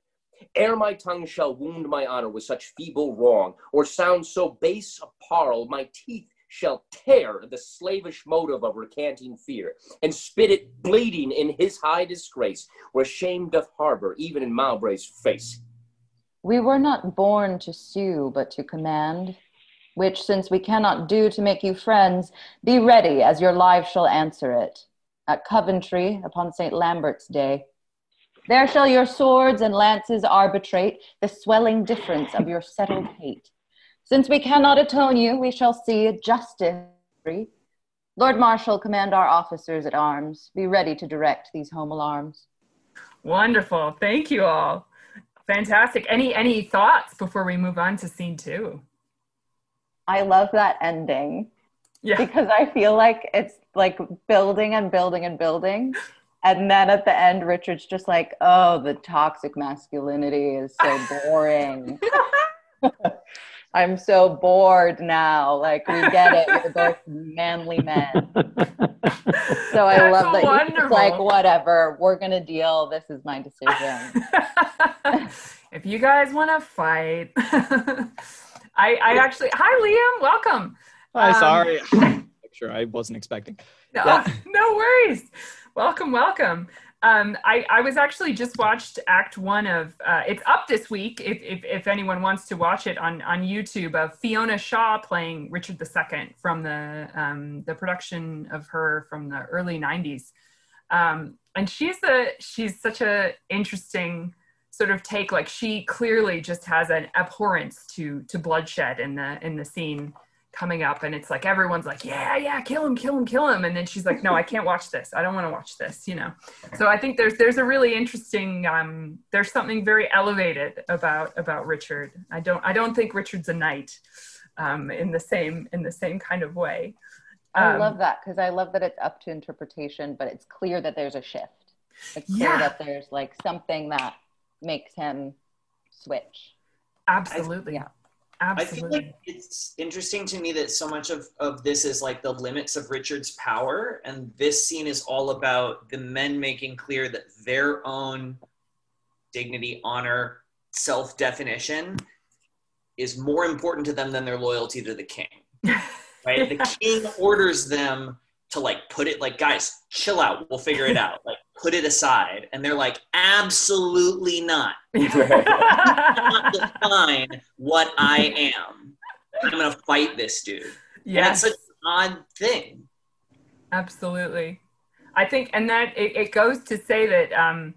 Ere my tongue shall wound my honor with such feeble wrong, or sound so base a parle, my teeth shall tear the slavish motive of recanting fear, and spit it bleeding in his high disgrace, where shame doth harbor even in Mowbray's face. We were not born to sue, but to command. Which, since we cannot do to make you friends, be ready, as your lives shall answer it. At Coventry, upon St. Lambert's Day. There shall your swords and lances arbitrate the swelling difference of your settled hate. Since we cannot atone you, we shall see justice. Lord Marshal, command our officers at arms. Be ready to direct these home alarms. Wonderful. Thank you all. Fantastic. Any any thoughts before we move on to scene two? I love that ending Yeah. because I feel like it's like building and building and building. And then at the end, Richard's just like, oh, the toxic masculinity is so boring. I'm so bored now. Like, we get it. We're both manly men. So I That's love that he's wonderful. like, whatever, we're going to deal. This is my decision. if you guys want to fight, I, I actually, hi Liam, welcome. Hi, Um, sorry. sure, I wasn't expecting. No, Yeah. no worries. Welcome, welcome. Um, I, I was actually just watched Act One of. Uh, it's up this week. If, if if anyone wants to watch it on on YouTube, of Fiona Shaw playing Richard II from the um, the production of her from the early '90s, um, and she's a she's such a interesting sort of take. Like she clearly just has an abhorrence to to bloodshed in the in the scene coming up and it's like everyone's like yeah yeah kill him kill him kill him and then she's like no i can't watch this i don't want to watch this you know so i think there's there's a really interesting um there's something very elevated about about richard i don't i don't think richard's a knight um in the same in the same kind of way I Um, love that because I love that it's up to interpretation, but it's clear that there's a shift. It's clear Yeah. that there's like something that makes him switch. absolutely Yeah. I feel like it's interesting to me that so much of, of this is like the limits of Richard's power, and this scene is all about the men making clear that their own dignity, honor, self definition is more important to them than their loyalty to the king. Right? The king orders them to like put it like, guys, chill out, we'll figure it out. Like, put it aside. And they're like, absolutely not. not define what I am. I'm gonna fight this dude. And it's such an odd thing. Absolutely. I think, and that it, it goes to say that um,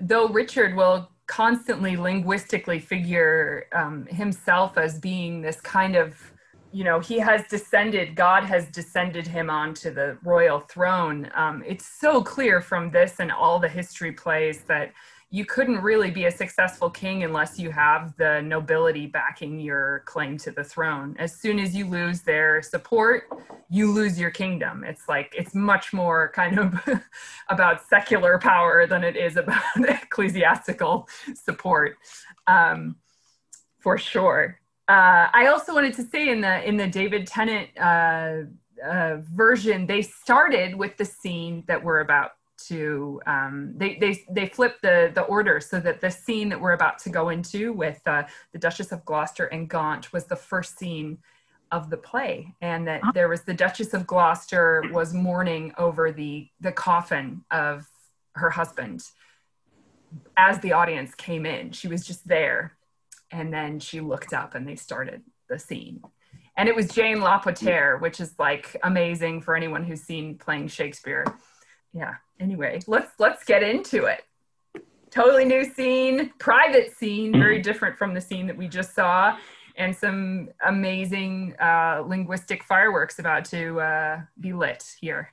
though Richard will constantly linguistically figure um, himself as being this kind of, you know, he has descended, God has descended him onto the royal throne. Um, it's so clear from this and all the history plays that you couldn't really be a successful king unless you have the nobility backing your claim to the throne. As soon as you lose their support, you lose your kingdom. It's like it's much more kind of about secular power than it is about ecclesiastical support, um, for sure. Uh, I also wanted to say in the in the David Tennant uh, uh, version, they started with the scene that we're about to. Um, they they they flipped the the order so that the scene that we're about to go into with uh, the Duchess of Gloucester and Gaunt was the first scene of the play and that there was the duchess of gloucester was mourning over the the coffin of her husband as the audience came in she was just there and then she looked up and they started the scene and it was jane lapotaire which is like amazing for anyone who's seen playing shakespeare yeah anyway let's let's get into it totally new scene private scene very different from the scene that we just saw and some amazing uh, linguistic fireworks about to uh, be lit here.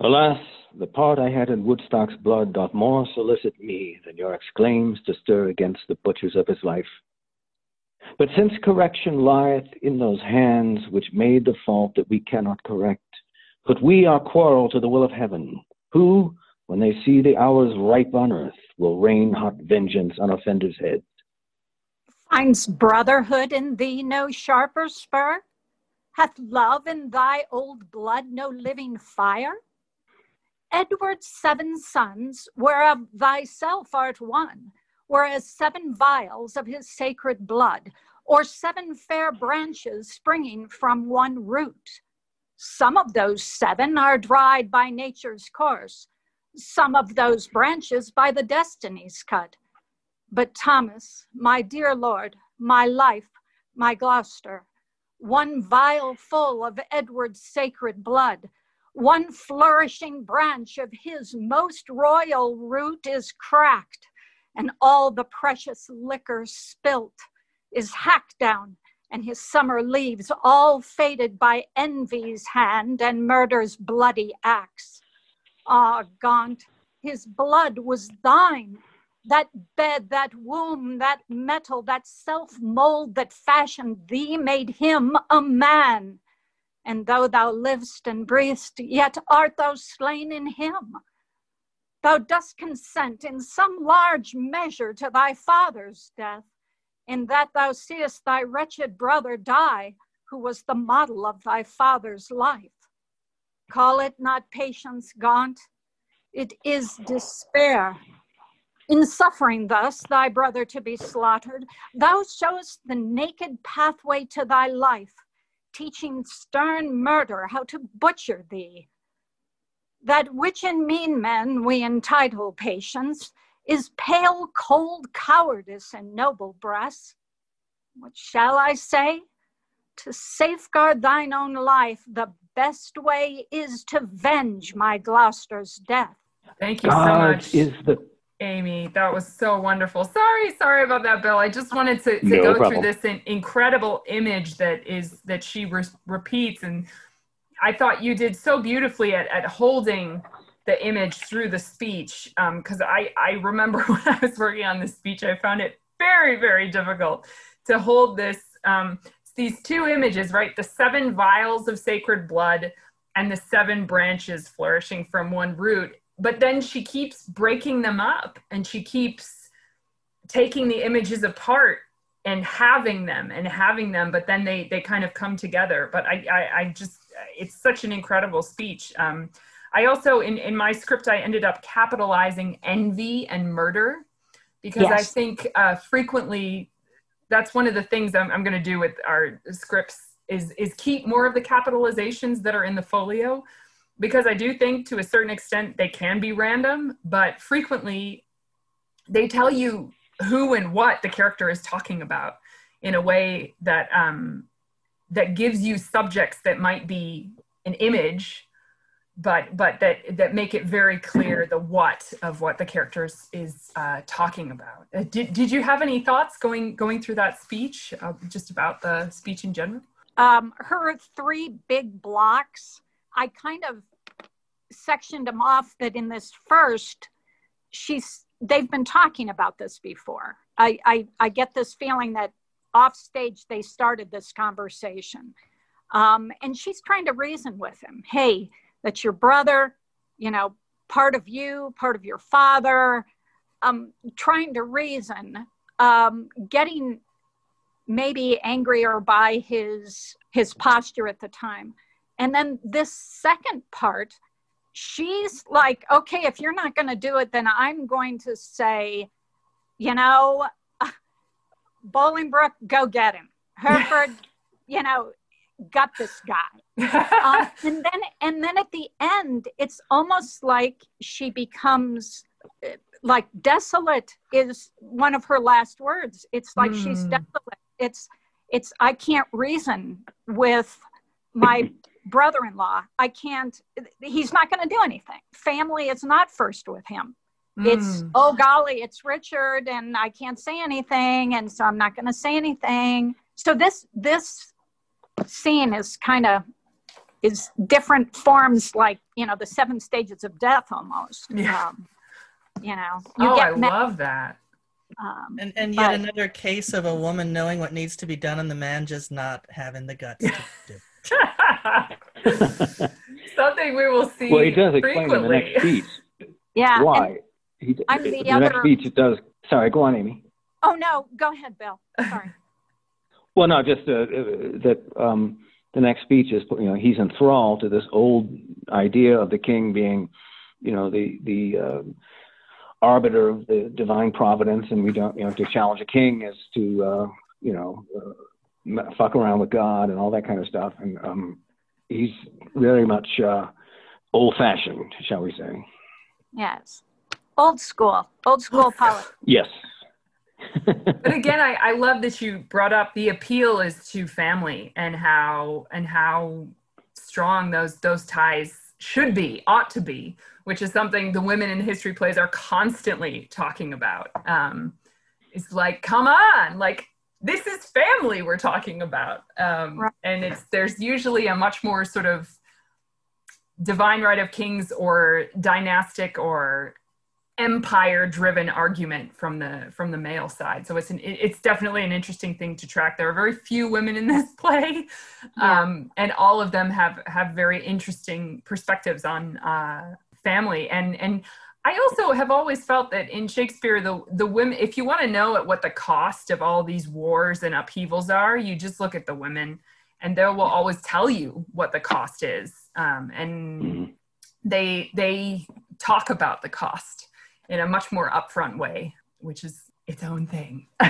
Alas, the part I had in Woodstock's blood doth more solicit me than your exclaims to stir against the butchers of his life. But since correction lieth in those hands which made the fault that we cannot correct, put we our quarrel to the will of heaven, who, when they see the hours ripe on earth, will rain hot vengeance on offenders' heads. Finds brotherhood in thee no sharper spur? Hath love in thy old blood no living fire? Edward's seven sons, whereof thyself art one, were as seven vials of his sacred blood, or seven fair branches springing from one root. Some of those seven are dried by nature's course, some of those branches by the destiny's cut. But Thomas, my dear Lord, my life, my Gloucester, one vial full of Edward's sacred blood, one flourishing branch of his most royal root is cracked, and all the precious liquor spilt is hacked down, and his summer leaves all faded by envy's hand and murder's bloody axe. Ah, Gaunt, his blood was thine that bed, that womb, that metal, that self mold that fashioned thee made him a man. And though thou livest and breathest, yet art thou slain in him. Thou dost consent in some large measure to thy father's death, in that thou seest thy wretched brother die, who was the model of thy father's life. Call it not patience gaunt, it is despair. In suffering thus thy brother to be slaughtered, thou showest the naked pathway to thy life, teaching stern murder how to butcher thee. That which in mean men we entitle patience is pale, cold cowardice in noble breasts. What shall I say? To safeguard thine own life, the best way is to venge my Gloucester's death. Thank you so God much. is the Amy, that was so wonderful. Sorry, sorry about that, Bill. I just wanted to, to No go problem. through this incredible image that is that she re- repeats, and I thought you did so beautifully at, at holding the image through the speech. Because I I remember when I was working on this speech, I found it very very difficult to hold this um, these two images, right? The seven vials of sacred blood and the seven branches flourishing from one root. But then she keeps breaking them up and she keeps taking the images apart and having them and having them, but then they they kind of come together. But I I, I just it's such an incredible speech. Um, I also in in my script I ended up capitalizing envy and murder because I think uh, frequently that's one of the things I'm, I'm going to do with our scripts is is keep more of the capitalizations that are in the folio because I do think to a certain extent they can be random, but frequently they tell you who and what the character is talking about in a way that um, that gives you subjects that might be an image but but that that make it very clear the what of what the characters is uh, talking about. Uh, did, did you have any thoughts going going through that speech, uh, just about the speech in general? um, her three big blocks, I kind of sectioned them off that in this first, she's they've been talking about this before. I, I, I get this feeling that off stage they started this conversation. Um, and she's trying to reason with him. Hey, that's your brother, you know, part of you, part of your father. Um, trying to reason, um, getting maybe angrier by his his posture at the time and then this second part she's like okay if you're not going to do it then i'm going to say you know bolingbroke go get him. Hereford you know gut this guy. Um, and then and then at the end it's almost like she becomes uh, like desolate is one of her last words. It's like she's Hmm. desolate. It's it's i can't reason with my brother-in-law. I can't he's not going to do anything. Family is not first with him it's Mm. oh golly it's richard and i can't say anything and so i'm not going to say anything so this this scene is kind of is different forms like you know the seven stages of death almost Yeah. um, you know you oh, I get love that. um, And, and yet But- another case of a woman knowing what needs to be done and the man just not having the guts to do. Something we will see well, he does explain in the next piece. yeah and- why. He, I'm the the next speech, it does. Sorry, go on, Amy. oh no go ahead bill sorry Well, no, just uh, uh, that um, the next speech is, you know, he's enthralled to this old idea of the king being, you know, the the uh, arbiter of the divine providence, and we don't, you know, to challenge a king is to, uh, you know, uh, fuck around with God and all that kind of stuff, and um, he's very much uh, old-fashioned, shall we say? yes old school old school politics Yes. but again I, I love that you brought up the appeal is to family and how and how strong those those ties should be ought to be which is something the women in history plays are constantly talking about um, it's like come on like this is family we're talking about um, Right. and it's there's usually a much more sort of divine right of kings or dynastic or empire driven argument from the from the male side. So it's an it- it's definitely an interesting thing to track. There are very few women in this play. Yeah. um, and all of them have have very interesting perspectives on uh, family. And and I also have always felt that in Shakespeare, the the women, if you want to know what the cost of all these wars and upheavals are, you just look at the women, and they will always tell you what the cost is, um, and they they talk about the cost in a much more upfront way, which is its own thing.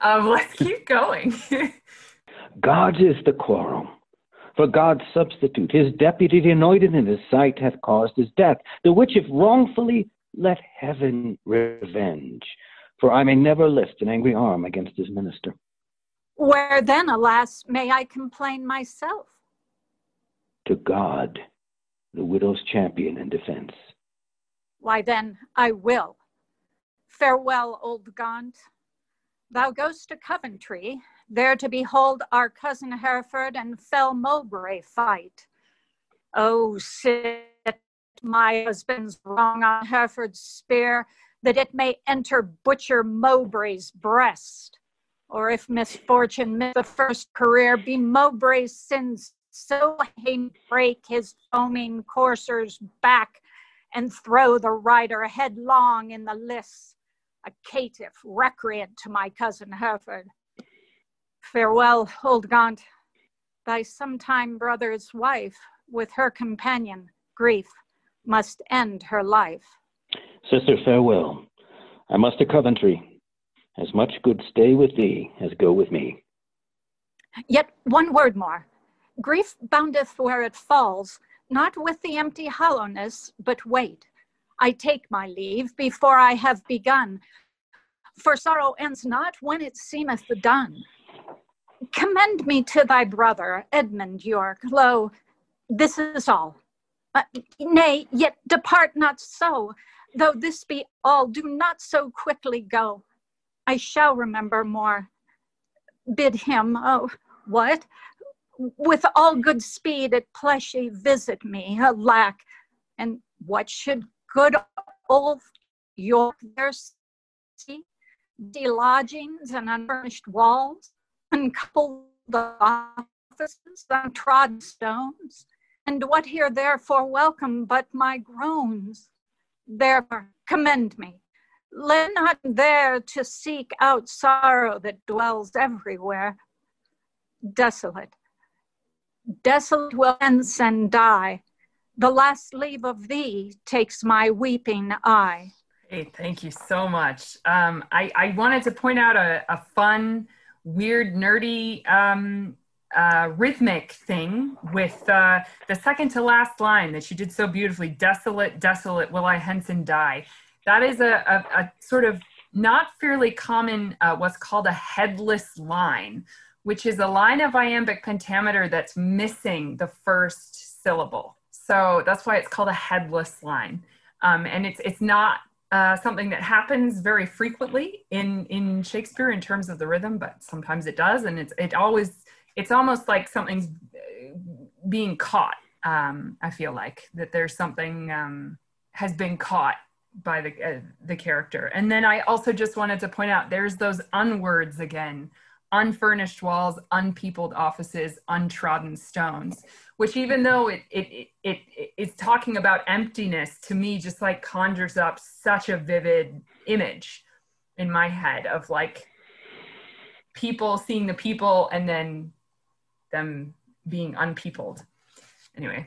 um, let's keep going. God's is the quarrel. For God's substitute, his deputy anointed in his sight, hath caused his death, the which if wrongfully let heaven revenge. For I may never lift an angry arm against his minister. Where then, alas, may I complain myself? To God, the widow's champion and defense. Why then, I will. Farewell, old Gaunt. Thou goest to Coventry, there to behold our cousin Hereford and fell Mowbray fight. Oh, sit my husband's wrong on Hereford's spear, that it may enter butcher Mowbray's breast. Or if misfortune miss the first career, be Mowbray's sins so he break his foaming courser's back and throw the rider headlong in the lists a caitiff, recreant to my cousin Hereford. Farewell, old Gaunt, thy sometime brother's wife, with her companion, grief, must end her life. Sister, farewell. I must to Coventry. As much good stay with thee as go with me. Yet one word more. Grief boundeth where it falls, not with the empty hollowness, but wait. I take my leave before I have begun, for sorrow ends not when it seemeth done. Commend me to thy brother, Edmund York. Lo, this is all. Uh, nay, yet depart not so. Though this be all, do not so quickly go. I shall remember more. Bid him, oh, what? With all good speed at Pleshy visit me, alack. And what should good old York there see? De lodgings and unfurnished walls, uncoupled offices, untrodden stones, and what here therefore welcome but my groans? Therefore commend me. Let not there to seek out sorrow that dwells everywhere. Desolate, desolate will hence and die. The last leave of thee takes my weeping eye. Hey, thank you so much. Um, I, I wanted to point out a, a fun, weird, nerdy um, uh, rhythmic thing with uh, the second to last line that you did so beautifully desolate, desolate, will I henceforth die. That is a, a, a sort of not fairly common, uh, what's called a headless line, which is a line of iambic pentameter that's missing the first syllable. So that's why it's called a headless line. Um, and it's, it's not uh, something that happens very frequently in, in Shakespeare in terms of the rhythm, but sometimes it does. And it's, it always, it's almost like something's uh, being caught. Um, I feel like that there's something um, has been caught by the, uh, the character. And then I also just wanted to point out there's those unwords again unfurnished walls, unpeopled offices, untrodden stones, which even though it, it, it, it, it's talking about emptiness, to me just like conjures up such a vivid image in my head of like people seeing the people and then them being unpeopled. Anyway.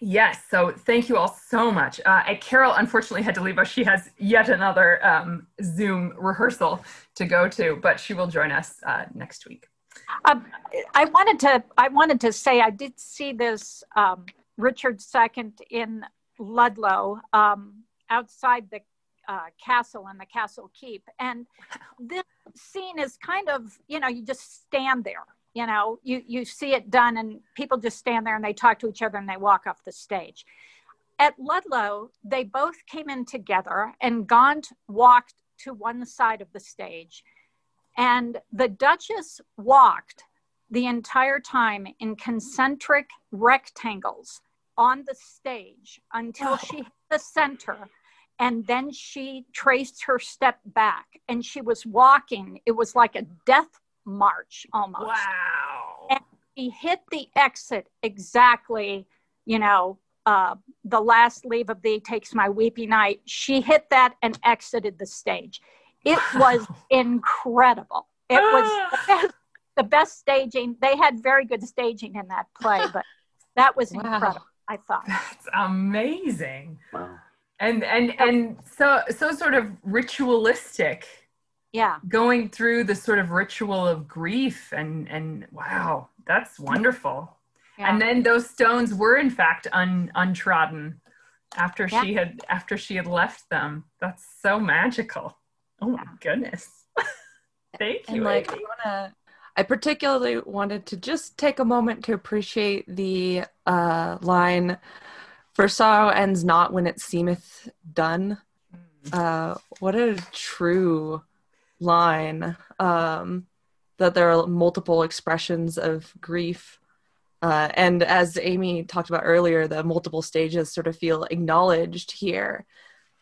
Yes, so thank you all so much. Uh, Carol unfortunately had to leave us. She has yet another um, Zoom rehearsal to go to, but she will join us uh, next week. Um, I wanted to. I wanted to say I did see this um, Richard II in Ludlow um, outside the uh, castle and the castle keep, and this scene is kind of you know you just stand there you know you you see it done and people just stand there and they talk to each other and they walk off the stage. At ludlow they both came in together and gaunt walked to one side of the stage. And the duchess walked the entire time in concentric rectangles on the stage until she hit the center and then she traced her step back and she was walking. It was like a death march almost. Wow. And he hit the exit exactly, you know, uh, the last leave of thee takes my weepy night. She hit that and exited the stage. It was incredible. It was the best, the best staging. They had very good staging in that play, but that was Wow. incredible. I thought. That's amazing. Wow. And and and so so sort of ritualistic. Yeah. Going through the sort of ritual of grief and and wow, that's wonderful. And then those stones were in fact un, untrodden after she had after she had left them. That's so magical. Oh my goodness. Thank And you. like, Amy. I wanna, I particularly wanted to just take a moment to appreciate the uh, line, "For sorrow ends not when it seemeth done." Uh, what a true line. Um, that there are multiple expressions of grief. Uh, and as Amy talked about earlier, the multiple stages sort of feel acknowledged here.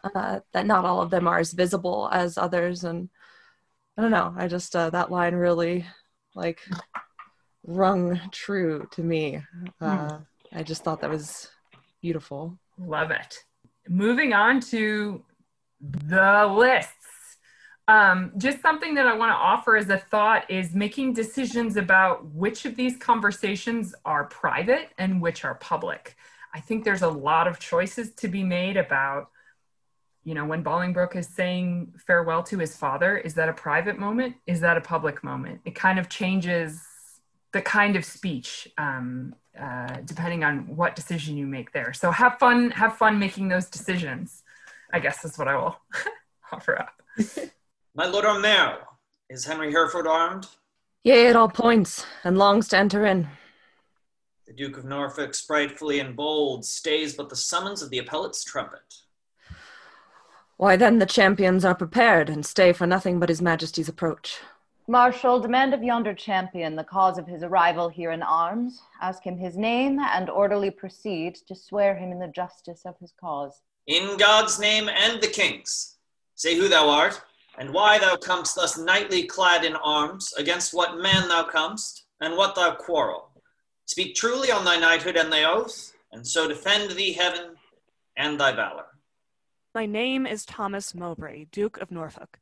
Uh, that not all of them are as visible as others, and I don't know. I just uh, that line really like rung true to me. Uh, I just thought that was beautiful. Love it. Moving on to the lists. Um, just something that I want to offer as a thought is making decisions about which of these conversations are private and which are public. I think there's a lot of choices to be made about, you know, when Bolingbroke is saying farewell to his father, is that a private moment? Is that a public moment? It kind of changes the kind of speech um, uh, depending on what decision you make there. So have fun, have fun making those decisions. I guess is what I will offer up. My Lord Aumerle, is Henry Hereford armed? Yea, at all points, and longs to enter in. The Duke of Norfolk, spritefully and bold, stays but the summons of the appellant's trumpet. Why then the champions are prepared and stay for nothing but his majesty's approach. Marshal, demand of yonder champion the cause of his arrival here in arms. Ask him his name and orderly proceed to swear him in the justice of his cause. In God's name and the king's, say who thou art, and why thou comest thus knightly clad in arms, against what man thou comest, and what thou quarrel. Speak truly on thy knighthood and thy oath, and so defend thee heaven and thy valor. My name is Thomas Mowbray, Duke of Norfolk,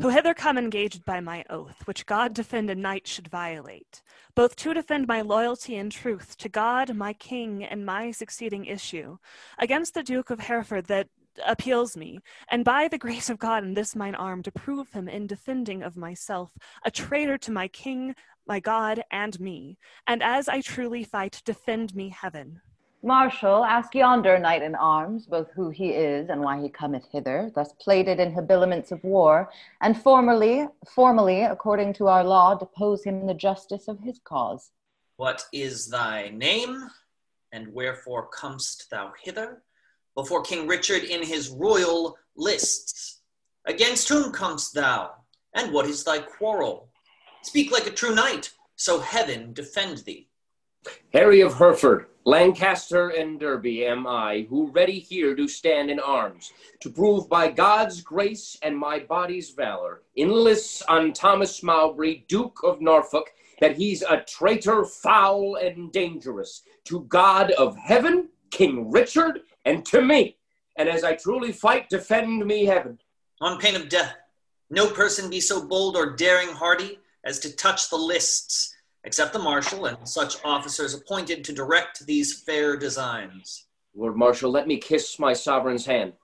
who hither come engaged by my oath, which God defend a knight should violate, both to defend my loyalty and truth to God, my king, and my succeeding issue, against the Duke of Hereford that appeals me, and by the grace of God in this mine arm to prove him in defending of myself, a traitor to my king, my God, and me, and as I truly fight, defend me heaven. Marshal, ask yonder knight in arms both who he is and why he cometh hither, thus plated in habiliments of war, and formally, formally, according to our law, depose him in the justice of his cause. What is thy name, and wherefore comest thou hither? Before King Richard in his royal lists. Against whom comest thou, and what is thy quarrel? Speak like a true knight, so heaven defend thee. Harry of Hereford, Lancaster and Derby am I, who ready here do stand in arms, to prove by God's grace and my body's valor, in lists on Thomas Mowbray, Duke of Norfolk, that he's a traitor foul and dangerous, to God of heaven, King Richard, and to me. And as I truly fight, defend me heaven. On pain of death, no person be so bold or daring hardy as to touch the lists, except the marshal and such officers appointed to direct these fair designs. Lord Marshal, let me kiss my sovereign's hand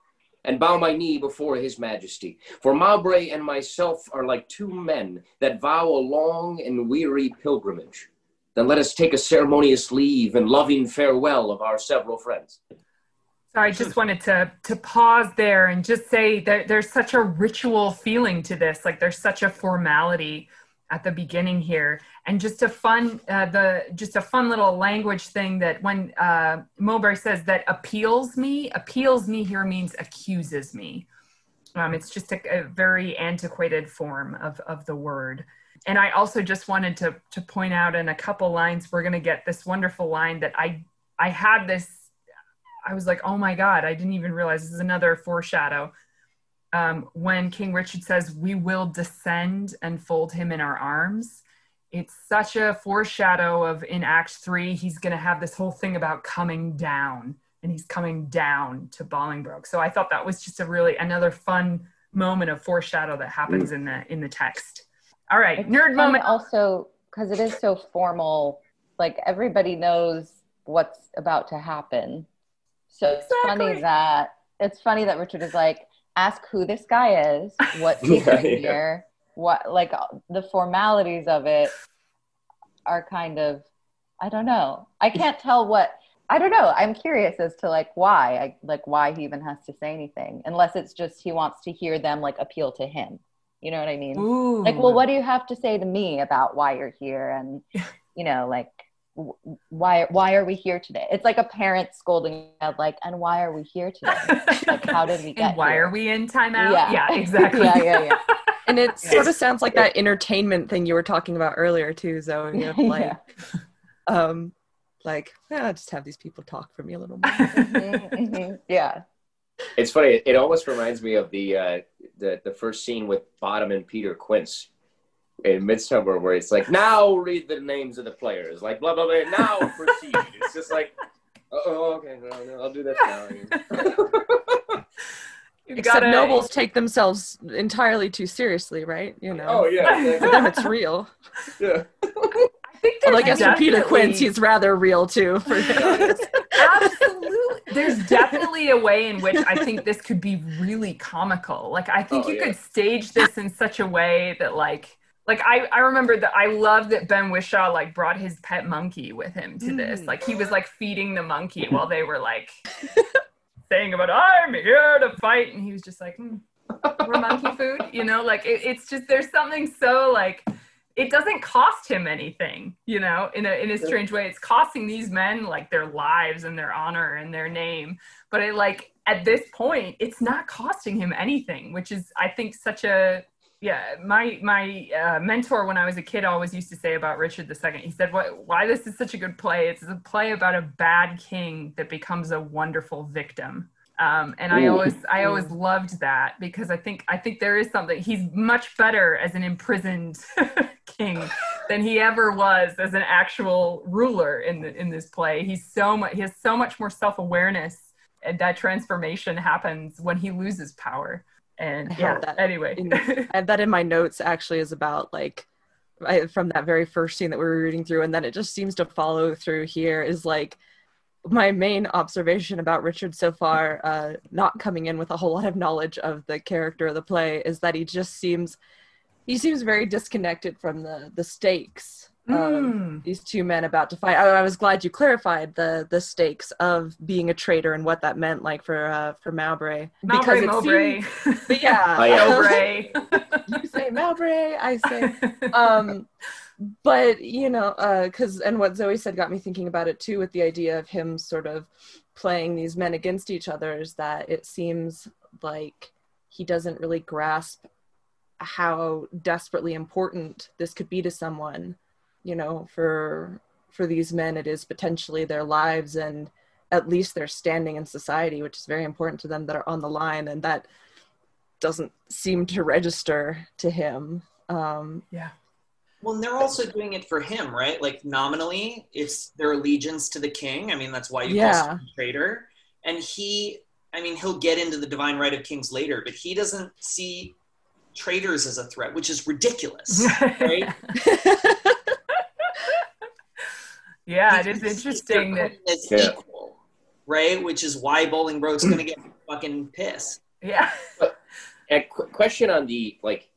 and bow my knee before his majesty. For Mowbray and myself are like two men that vow a long and weary pilgrimage. Then let us take a ceremonious leave and loving farewell of our several friends. So I just wanted to to pause there and just say that there's such a ritual feeling to this. Like there's such a formality at the beginning here, and just a fun uh, the just a fun little language thing that when uh, Mowbray says that appeals me, appeals me here means accuses me. Um, it's just a, a very antiquated form of of the word. And I also just wanted to to point out in a couple lines we're going to get this wonderful line that I I had this I was like, oh my God, I didn't even realize this is another foreshadow. Um, when King Richard says, we will descend and fold him in our arms, it's such a foreshadow of in Act Three, he's going to have this whole thing about coming down and he's coming down to Bolingbroke. So I thought that was just a really another fun moment of foreshadow that happens in the in the text. All right, It's nerd moment. Also, because it is so formal, like everybody knows what's about to happen. So it's funny that it's funny that Richard is like, ask who this guy is, what he's Yeah, yeah. here, what like the formalities of it are kind of, I don't know. I can't tell what. I don't know. I'm curious as to like why, I, like why he even has to say anything, unless it's just he wants to hear them like appeal to him. You know what I mean? Ooh. like well what do you have to say to me about why you're here and you know like w- why why are we here today it's like a parent scolding a like and why are we here today like how did we get and why here? are we in timeout? Yeah. Yeah, exactly. yeah yeah yeah And it sort of sounds like that entertainment thing you were talking about earlier too, Zoe. Of like, Yeah. um, like, yeah, i just have these people talk for me a little more. Mhm, mhm. yeah It's funny. It almost reminds me of the uh, the the first scene with Bottom and Peter Quince in Midsummer, where it's like, "Now read the names of the players," like blah blah blah. Now proceed. it's just like, oh, okay, no, no, I'll do this now. Except gotta- nobles take themselves entirely too seriously, right? You know, Oh yeah, for them it's real. yeah. I think Although I there's guess for Peter Quince, he's rather real too. For Absolutely. There's definitely a way in which I think this could be really comical. Like I think Oh, you yeah. could stage this in such a way that like like I, I remember that I love that Ben Whishaw like brought his pet monkey with him to this. Mm. Like he was like feeding the monkey while they were like saying about I'm here to fight and he was just like "Hmm, we're monkey food, you know, like it, it's just there's something so like it doesn't cost him anything, you know, in a in a strange way. It's costing these men like their lives and their honor and their name. But it like at this point, it's not costing him anything, which is I think such a yeah. My my uh, mentor when I was a kid always used to say about Richard II. He said, "What why this is such a good play? It's a play about a bad king that becomes a wonderful victim." Um, and I always I always loved that because I think I think there is something he's much better as an imprisoned king than he ever was as an actual ruler in the, in this play. He's so much he has so much more self awareness, and that transformation happens when he loses power. And I yeah, that anyway, in- I have that in my notes actually is about like I, from that very first scene that we were reading through, and then it just seems to follow through here is like my main observation about Richard so far, uh, not coming in with a whole lot of knowledge of the character of the play, is that he just seems he seems very disconnected from the the stakes of Mm. these two men about to fight. I, I was glad you clarified the the stakes of being a traitor and what that meant, like for uh, for Mowbray. Mowbray, it Mowbray. seemed- yeah. Mowbray. you say Mowbray, I say um but you know because and what zoe said got me thinking about it too with the idea of him sort of playing these men against each other is that it seems like he doesn't really grasp how desperately important this could be to someone you know for for these men it is potentially their lives and at least their standing in society which is very important to them that are on the line and that doesn't seem to register to him um yeah. Well, and they're also doing it for him, right? Like nominally, it's their allegiance to the king. I mean, that's why you Yeah. call him a traitor. And he, I mean, he'll get into the divine right of kings later, but he doesn't see traitors as a threat, which is ridiculous, right? yeah, it He is sees interesting that queen as Yeah. equal, right? Which is why Bowling Bolingbroke's going to get fucking pissed. yeah. A qu- question on the like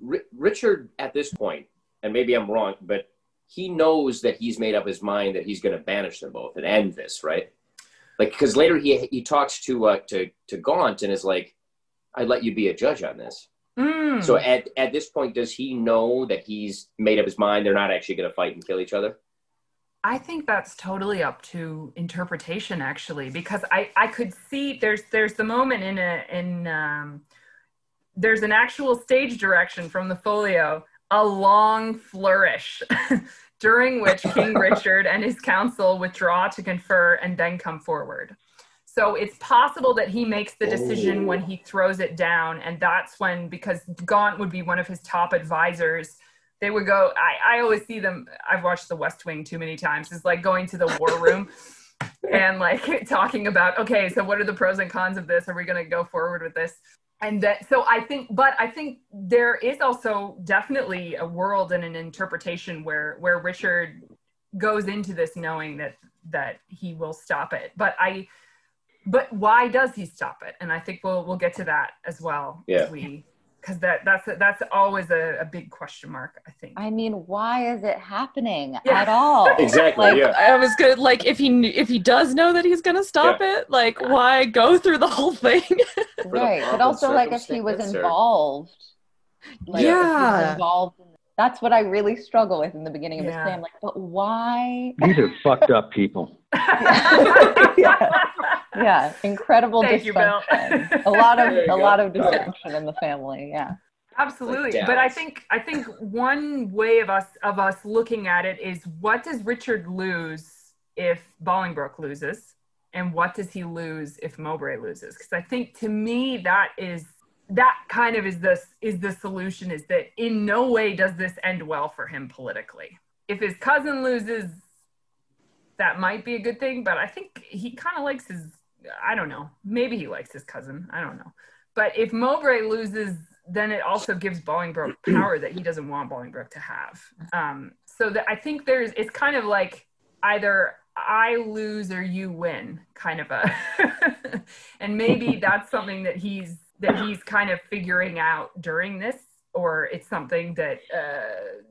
Ri- Richard at this point, and maybe I'm wrong, but he knows that he's made up his mind that he's going to banish them both and end this, right? Like because later he he talks to uh, to to Gaunt and is like, "I'd let you be a judge on this." Mm. So at at this point, does he know that he's made up his mind? They're not actually going to fight and kill each other. I think that's totally up to interpretation, actually, because I I could see there's there's the moment in a in um, there's an actual stage direction from the folio, a long flourish, during which King Richard and his council withdraw to confer and then come forward. So it's possible that he makes the decision when he throws it down, and that's when because Gaunt would be one of his top advisors they would go I, I always see them i've watched the west wing too many times it's like going to the war room and like talking about okay so what are the pros and cons of this? Are we going to go forward with this? And that so i think but i think there is also definitely a world and an interpretation where where richard goes into this knowing that that he will stop it. But i but why does he stop it? And i think we'll we'll get to that as well Yeah. as we because that that's that's always a, a big question mark i think I mean, why is it happening Yeah. at all? Exactly. Like, yeah. I was good. Like, if he kn- if he does know that he's gonna stop it, like, why go through the whole thing? right. But also, like, if he was involved, like, if he was Yeah. involved. In, that's what I really struggle with in the beginning of this Yeah. play. I'm like, but why? These are fucked up people. Yeah. yeah, incredible Thank you, Bill. a lot of a go. lot of dysfunction in the family. Yeah. absolutely Like but i think i think one way of us of us looking at it is what does richard lose if bolingbroke loses and what does he lose if mowbray loses because i think to me that is that kind of is this is the solution is that in no way does this end well for him politically if his cousin loses that might be a good thing but i think he kind of likes his i don't know maybe he likes his cousin i don't know. But if mowbray loses then it also gives bolingbroke power that he doesn't want bolingbroke to have. Um, so that i think there's it's kind of like either i lose or you win kind of a and maybe that's something that he's that he's kind of figuring out during this or it's something that uh,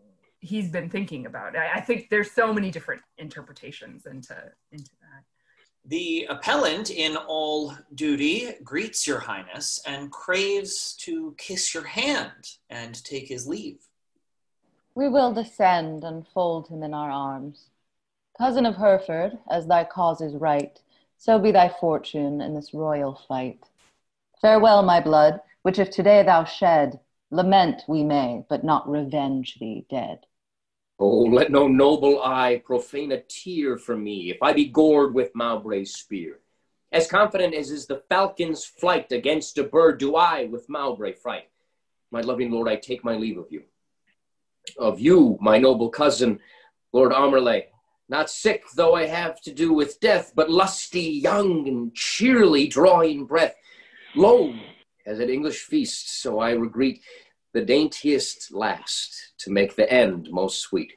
he's been thinking about I, I think there's so many different interpretations into into that The appellant, in all duty, greets your highness and craves to kiss your hand and take his leave. We will descend and fold him in our arms. Cousin of Hereford, as thy cause is right, so be thy fortune in this royal fight. Farewell, my blood, which if today thou shed, lament we may, but not revenge thee dead. Oh, let no noble eye profane a tear for me if I be gored with Mowbray's spear. As confident as is the falcon's flight against a bird, do I with Mowbray fright. My loving lord, I take my leave of you. Of you, my noble cousin, Lord Aumerle, not sick though I have to do with death, but lusty, young, and cheerly drawing breath. Lo, as at English feasts, so I regret the daintiest last to make the end most sweet.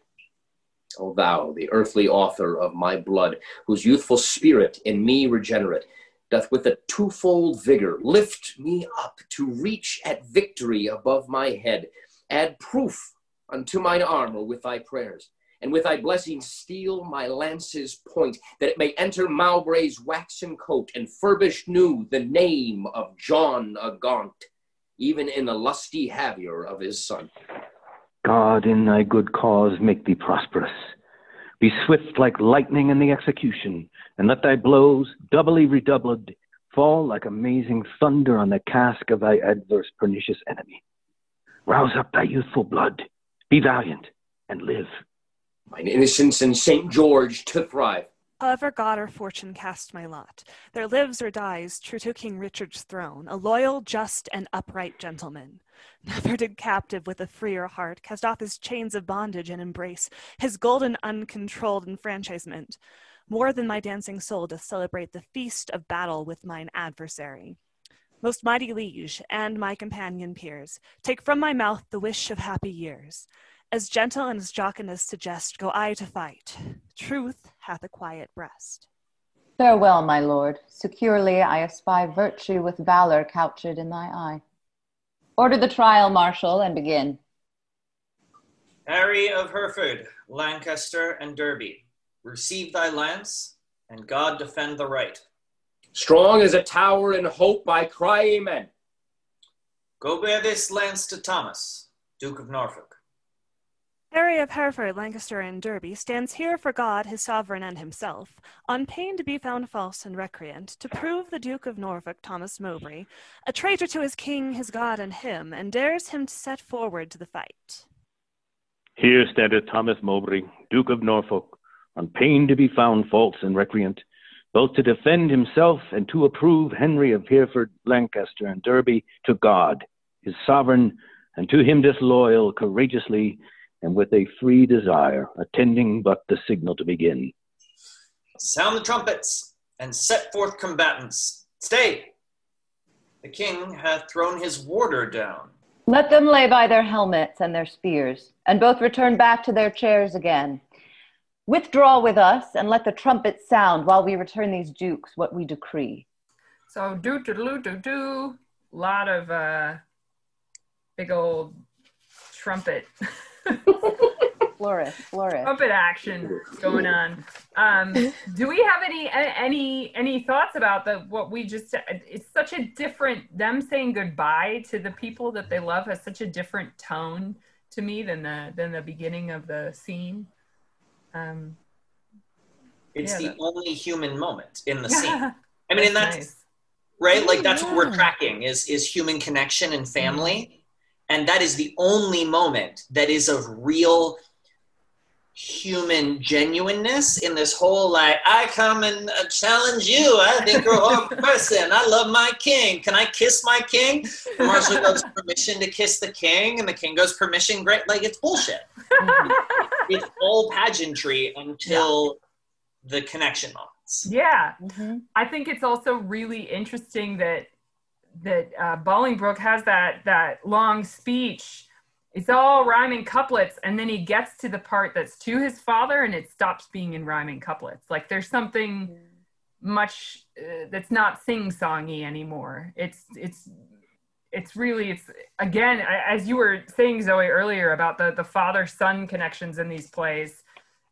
O thou, the earthly author of my blood, whose youthful spirit in me regenerate, doth with a twofold vigor lift me up to reach at victory above my head. Add proof unto mine armor with thy prayers, and with thy blessing steel my lance's point, that it may enter Mowbray's waxen coat and furbish new the name of John a Gaunt, even in the lusty havior of his son. God, in thy good cause, make thee prosperous. Be swift like lightning in the execution, and let thy blows, doubly redoubled, fall like amazing thunder on the casque of thy adverse pernicious enemy. Rouse up thy youthful blood, be valiant, and live. Mine innocence and St. George to thrive. However God or fortune cast my lot, there lives or dies, true to King Richard's throne, a loyal, just, and upright gentleman. Never did captive with a freer heart cast off his chains of bondage and embrace his golden, uncontrolled enfranchisement. More than my dancing soul doth celebrate the feast of battle with mine adversary. Most mighty liege and my companion peers, take from my mouth the wish of happy years. As gentle and as jocund as suggest, go I to fight. Truth hath a quiet breast. Farewell, my lord. Securely I espy virtue with valor couched in thy eye. Order the trial, marshal, and begin. Harry of Hereford, Lancaster, and Derby, receive thy lance, and God defend the right. Strong as a tower in hope, I cry amen. Go bear this lance to Thomas, Duke of Norfolk. Harry of Hereford, Lancaster, and Derby stands here for God, his sovereign, and himself, on pain to be found false and recreant, to prove the Duke of Norfolk, Thomas Mowbray, a traitor to his king, his God, and him, and dares him to set forward to the fight. Here standeth Thomas Mowbray, Duke of Norfolk, on pain to be found false and recreant, both to defend himself and to approve Henry of Hereford, Lancaster, and Derby to God, his sovereign, and to him disloyal, courageously, and with a free desire, attending but the signal to begin. sound the trumpets and set forth combatants. Stay! The king hath thrown his warder down. Let them lay by their helmets and their spears, and both return back to their chairs again. Withdraw with us, and let the trumpets sound while we return these dukes what we decree. So do do do do do. Lot of uh, big old trumpet Flourish, flourish. Puppet action going on. Um, do we have any any any thoughts about the what we just said? It's such a different them saying goodbye to the people that they love has such a different tone to me than the than the beginning of the scene. Um, It's Yeah, the that- only human moment in the scene. I mean, and that's nice. right. Like that's what we're tracking is is human connection and family, Mm-hmm. And that is the only moment that is of real human genuineness in this whole like I come and uh, challenge you. I think you're a horrible person. I love my king. Can I kiss my king? Marshall goes permission to kiss the king, and the king goes permission. Great, like it's bullshit. It's all pageantry until the connection moments. yeah. Mhm. I think it's also really interesting that that uh, Bolingbroke has that that long speech. It's all rhyming couplets, and then he gets to the part that's to his father, and it stops being in rhyming couplets. Like there's something much uh, that's not sing-songy anymore. It's it's it's really it's again as you were saying Zoe earlier about the the father son connections in these plays.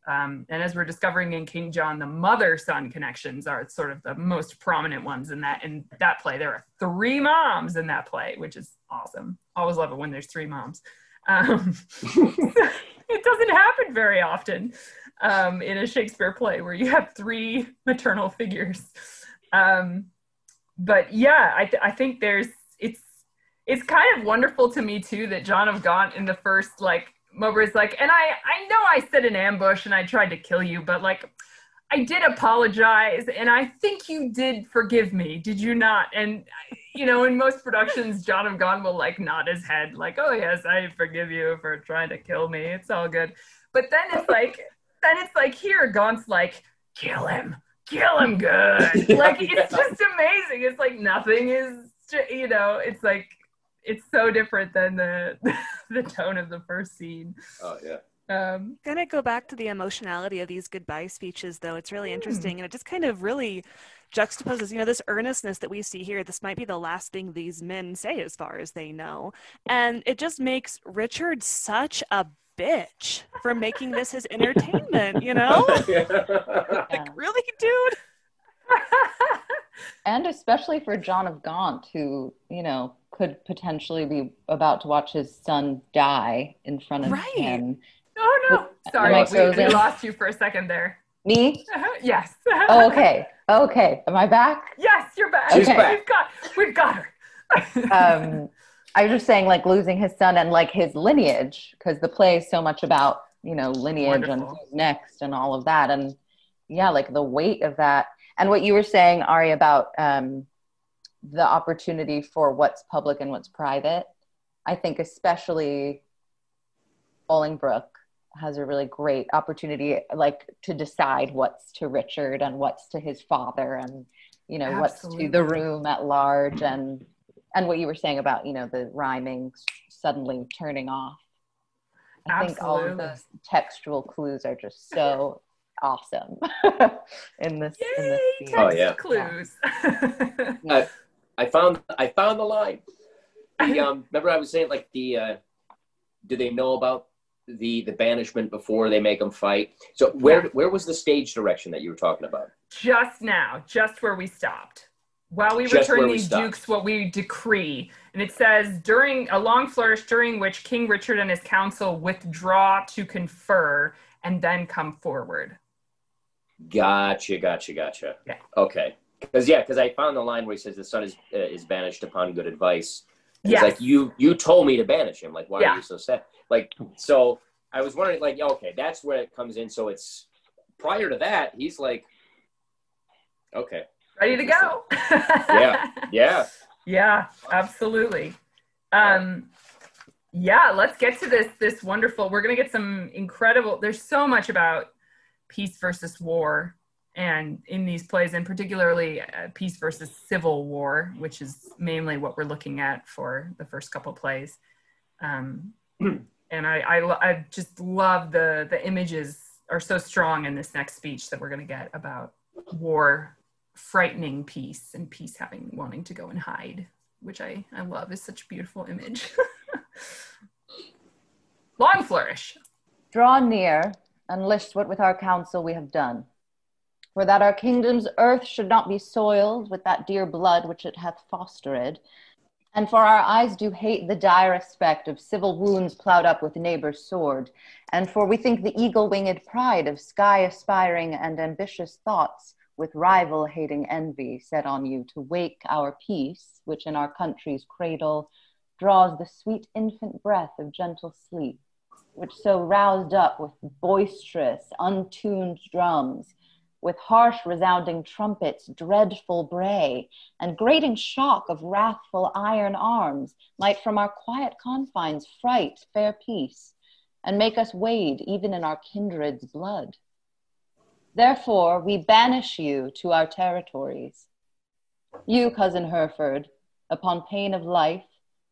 Um, and as we're discovering in King John, the mother-son connections are sort of the most prominent ones in that in that play. There are three moms in that play, which is awesome. Always love it when there's three moms. Um, it doesn't happen very often um, in a Shakespeare play where you have three maternal figures. Um, but yeah, I, th- I think there's it's it's kind of wonderful to me too that John of Gaunt in the first like Mowbray's like, and I I know I set an ambush and I tried to kill you, but like I did apologize and I think you did forgive me. Did you not? And you know, in most productions, John of Gaunt will like nod his head, like, oh yes, I forgive you for trying to kill me. It's all good. But then it's like then it's like here, Gaunt's like, kill him. Kill him good. like it's just amazing. It's like nothing is you know, it's like it's so different than the the tone of the first scene. Oh yeah. Um Gonna go back to the emotionality of these goodbye speeches, though. It's really interesting, and it just kind of really juxtaposes, you know, this earnestness that we see here. This might be the last thing these men say, as far as they know, and it just makes Richard such a bitch for making this his entertainment. You know, like really, dude. And especially for John of Gaunt, who, you know, could potentially be about to watch his son die in front of Right. him. Oh no. Sorry, we, we lost you for a second there. Me? yes. Oh, okay. Okay. Am I back? Yes, you're back. She's Okay. back. We've got we've got her. um, I was just saying, like losing his son and like his lineage, because the play is so much about you know lineage and who's next and all of that, and yeah, like the weight of that, and what you were saying, Ari, about um, the opportunity for what's public and what's private. I think especially Bolingbroke has a really great opportunity, like to decide what's to Richard and what's to his father, and you know what's to the room at large, and and what you were saying about you know the rhyming suddenly turning off. I think all of Absolutely. those textual clues are just so awesome in this. in this scene. Oh, yeah. clues. I, I found I found the line. The um, remember I was saying like the uh, do they know about the the banishment before they make them fight? So where where was the stage direction that you were talking about? just now, just where we stopped. While we Just return where we these stopped. dukes what we decree. And it says, during a long flourish during which King Richard and his council withdraw to confer and then come forward. Gotcha, gotcha, gotcha. Yeah. Okay. Because yeah, because I found the line where he says the son is uh, is banished upon good advice. Yeah. Like you you told me to banish him. Like why Yeah. are you so sad? Like so I was wondering like okay that's where it comes in. So it's prior to that he's like okay Ready to go. yeah yeah Yeah, absolutely. Um, yeah, let's get to this this wonderful. We're gonna get some incredible. There's so much about peace versus war and in these plays, and particularly uh, peace versus civil war, which is mainly what we're looking at for the first couple plays. Um, and I, I, I just love the the images are so strong in this next speech that we're going to get about war frightening peace and peace having wanting to go and hide, which I, I love is such a beautiful image. Long flourish. Draw near and list what with our counsel we have done. For that our kingdom's earth should not be soiled with that dear blood which it hath fostered, and for our eyes do hate the dire aspect of civil wounds ploughed up with neighbor's sword, and for we think the eagle winged pride of sky aspiring and ambitious thoughts with rival hating envy set on you to wake our peace, which in our country's cradle draws the sweet infant breath of gentle sleep, which so roused up with boisterous, untuned drums with harsh resounding trumpets, dreadful bray, and grating shock of wrathful iron arms, might from our quiet confines fright fair peace, and make us wade even in our kindred's blood. Therefore, we banish you to our territories. You, cousin Hereford, upon pain of life,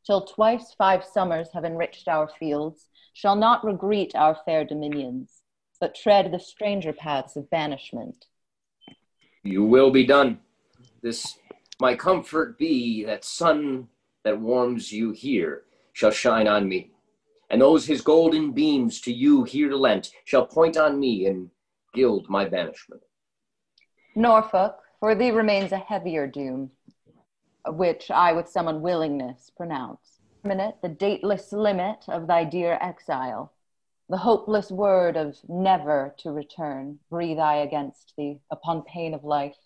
till twice five summers have enriched our fields, shall not regret our fair dominions but tread the stranger paths of banishment. You will be done. This my comfort be that sun that warms you here shall shine on me, and those his golden beams to you here lent shall point on me and gild my banishment. Norfolk, for thee remains a heavier doom, which I with some unwillingness pronounce. Minute, the dateless limit of thy dear exile the hopeless word of never to return breathe I against thee upon pain of life.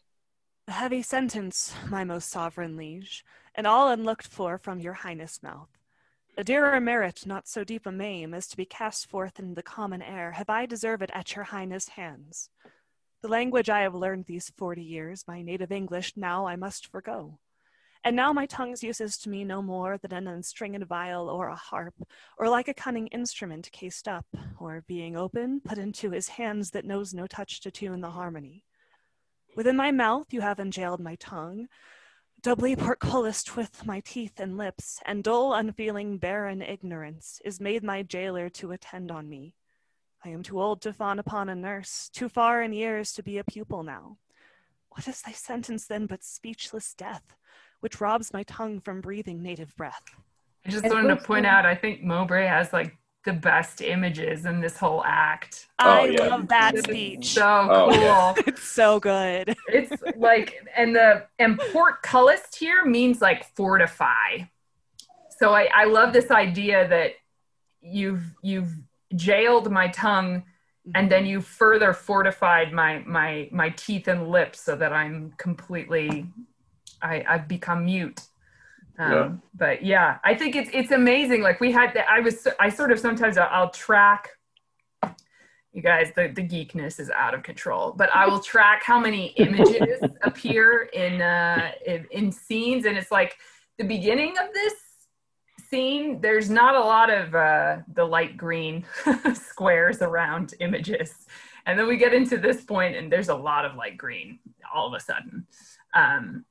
A heavy sentence, my most sovereign liege, and all unlooked for from your highness' mouth. A dearer merit, not so deep a maim, as to be cast forth in the common air, have I deserved at your highness' hands. The language I have learned these forty years, my native English, now I must forego. And now my tongue's use is to me no more than an unstringed viol or a harp, or like a cunning instrument cased up, or being open, put into his hands that knows no touch to tune the harmony. Within my mouth you have enjailed my tongue, doubly portcullised with my teeth and lips, and dull, unfeeling, barren ignorance is made my jailer to attend on me. I am too old to fawn upon a nurse, too far in years to be a pupil now. What is thy sentence then but speechless death? Which robs my tongue from breathing native breath. I just wanted to point out, I think Mowbray has like the best images in this whole act. I oh, yeah. love that speech. So oh, cool. Yeah. it's so good. it's like, and the and portcullis here means like fortify. So I, I love this idea that you've you've jailed my tongue and then mm-hmm. you further fortified my my my teeth and lips so that I'm completely I, I've become mute. Um, yeah. But yeah, I think it's it's amazing. Like we had, the, I was I sort of sometimes I'll, I'll track. You guys, the, the geekness is out of control. But I will track how many images appear in, uh, in in scenes, and it's like the beginning of this scene. There's not a lot of uh, the light green squares around images, and then we get into this point, and there's a lot of light green all of a sudden. Um,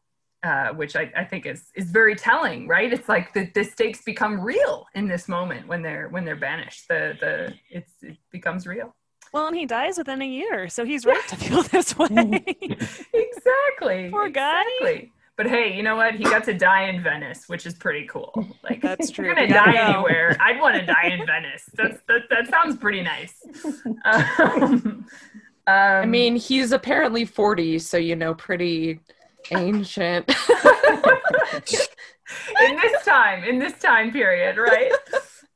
uh, which I, I, think is is very telling, right? It's like the, the stakes become real in this moment when they're when they're banished. The the it's it becomes real. Well, and he dies within a year, so he's right to feel this way. exactly. Poor guy. Exactly. But hey, you know what? He got to die in Venice, which is pretty cool. Like that's true. You're gonna die go. anywhere. I'd want to die in Venice. That's that, that sounds pretty nice. Um, um, I mean, he's apparently 40, so you know, pretty ancient. in this time, in this time period, right?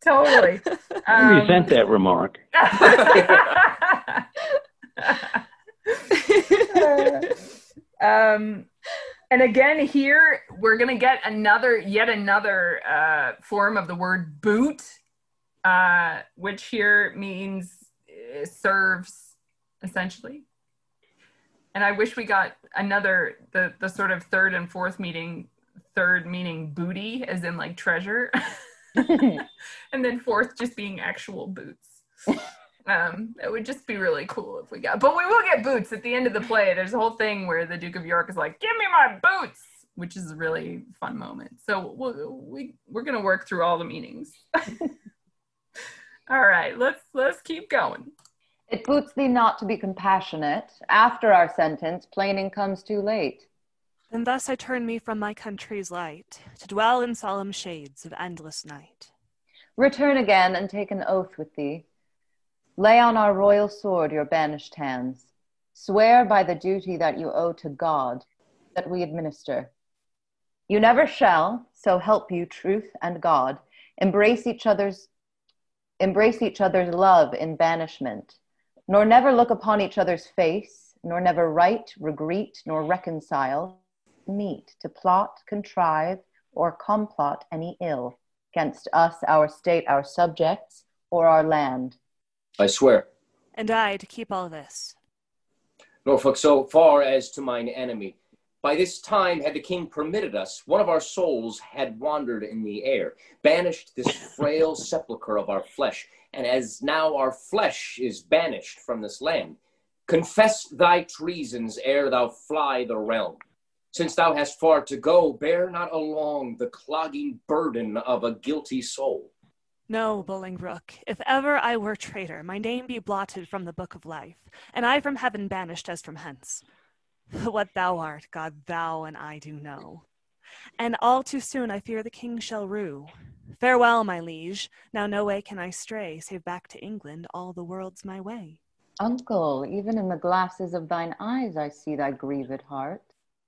totally. Um, I resent that remark. um, and again, here we're going to get another, yet another uh, form of the word boot, uh, which here means uh, serves essentially and I wish we got another the the sort of third and fourth meeting, third meaning booty as in like treasure, and then fourth just being actual boots. Um, it would just be really cool if we got, but we will get boots at the end of the play. There's a whole thing where the Duke of York is like, "Give me my boots," which is a really fun moment. So we'll, we we're gonna work through all the meanings. all right, let's let's keep going. It boots thee not to be compassionate. After our sentence, plaining comes too late. And thus I turn me from my country's light to dwell in solemn shades of endless night. Return again and take an oath with thee. Lay on our royal sword your banished hands. Swear by the duty that you owe to God that we administer. You never shall, so help you truth and God, embrace each other's embrace each other's love in banishment, nor never look upon each other's face, nor never write, regret, nor reconcile, meet to plot, contrive, or complot any ill against us, our state, our subjects, or our land. I swear. And I to keep all this. Norfolk, so far as to mine enemy. By this time, had the king permitted us, one of our souls had wandered in the air, banished this frail sepulchre of our flesh, and as now our flesh is banished from this land, confess thy treasons ere thou fly the realm. Since thou hast far to go, bear not along the clogging burden of a guilty soul. No, Bolingbroke, if ever I were traitor, my name be blotted from the book of life, and I from heaven banished as from hence. What thou art, God, thou and I do know. And all too soon I fear the king shall rue. Farewell, my liege. Now no way can I stray, save back to England, all the world's my way. Uncle, even in the glasses of thine eyes I see thy grieved heart.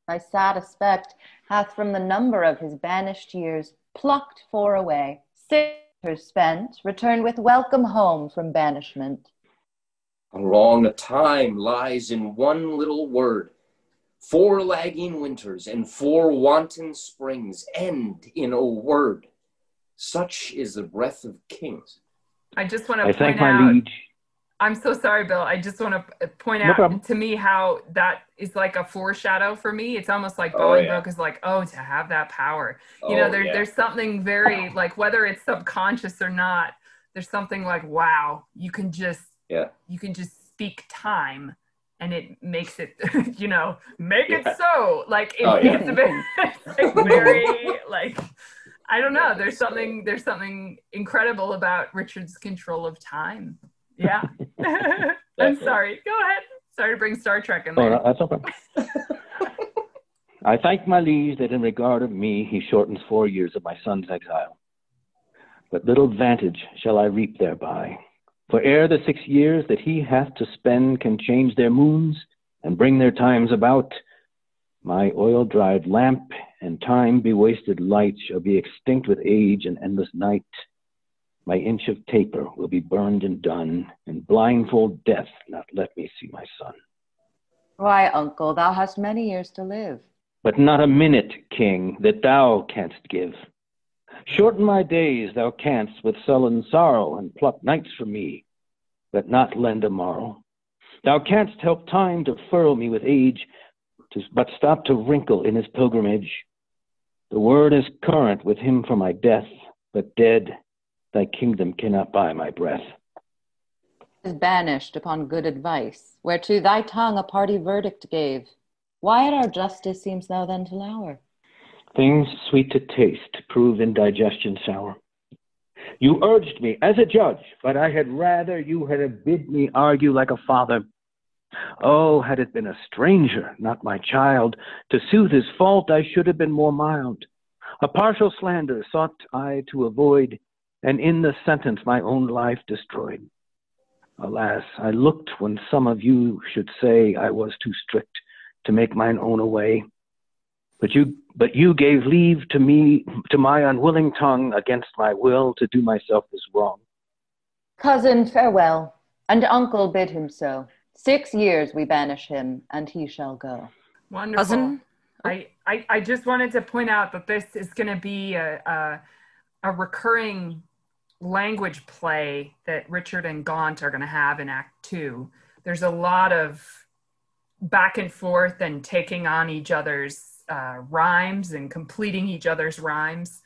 Thy sad aspect hath from the number of his banished years plucked four away. Six spent, return with welcome home from banishment. A long a time lies in one little word. Four lagging winters and four wanton springs end in a word. Such is the breath of kings. I just want to I point thank my out. liege. I'm so sorry, Bill. I just want to point No out problem. to me how that is like a foreshadow for me. It's almost like Oh, yeah. Bolingbroke is like, oh, to have that power. You Oh, know, there, yeah. there's something very like whether it's subconscious or not. There's something like, wow, you can just Yeah. you can just speak time, and it makes it, you know, make Yeah. it so. Like it, Oh, yeah. it's a bit it's like very like I don't know. There's something there's something incredible about Richard's control of time. Yeah. I'm sorry. Go ahead. Sorry to bring Star Trek in Oh, there. no, that's okay. I thank my liege that in regard of me he shortens four years of my son's exile. But little vantage shall I reap thereby. For ere the six years that he hath to spend can change their moons and bring their times about, my oil dried lamp and time bewasted light shall be extinct with age and endless night. My inch of taper will be burned and done, and blindfold death not let me see my son. Why, uncle, thou hast many years to live. but not a minute, king, that thou canst give. Shorten my days thou canst with sullen sorrow, and pluck nights from me, but not lend a morrow. Thou canst help time to furrow me with age, to, but stop to wrinkle in his pilgrimage. The word is current with him for my death, but dead, thy kingdom cannot buy my breath. Is banished upon good advice, whereto thy tongue a party verdict gave. Why at our justice seems thou then to lour? Things sweet to taste prove indigestion sour. You urged me as a judge, but I had rather you had bid me argue like a father. Oh, had it been a stranger, not my child, to soothe his fault I should have been more mild. A partial slander sought I to avoid, and in the sentence my own life destroyed. Alas, I looked when some of you should say I was too strict to make mine own away. But you, but you gave leave to me, to my unwilling tongue, against my will, to do myself this wrong. Cousin, farewell, and uncle bid him so. Six years we banish him, and he shall go. Wonderful. Cousin? I, I, I just wanted to point out that this is going to be a, a, a recurring language play that Richard and Gaunt are going to have in Act Two. There's a lot of back and forth and taking on each other's uh, rhymes and completing each other's rhymes.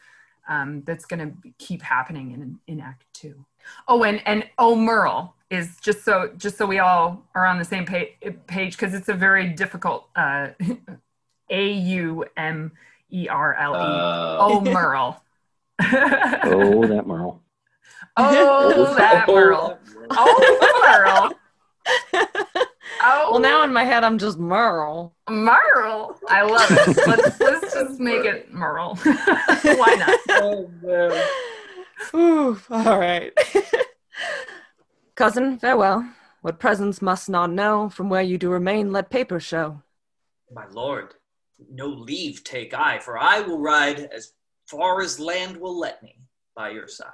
Um, that's going to keep happening in, in Act Two. Oh, and and oh, Merle is just so just so we all are on the same page page because it's a very difficult uh, A U M E R L E. Uh, Oh, Merle. Oh, that Merle. Oh, that Merle. Oh, Merle. Oh, Well, now in my head, I'm just Merle. Merle. I love it. Let's let's just make it Merle. Why not? oh, man. Ooh, all right. Cousin, farewell. What presents must not know, from where you do remain, let paper show. My lord, no leave take I, for I will ride as far as land will let me by your side.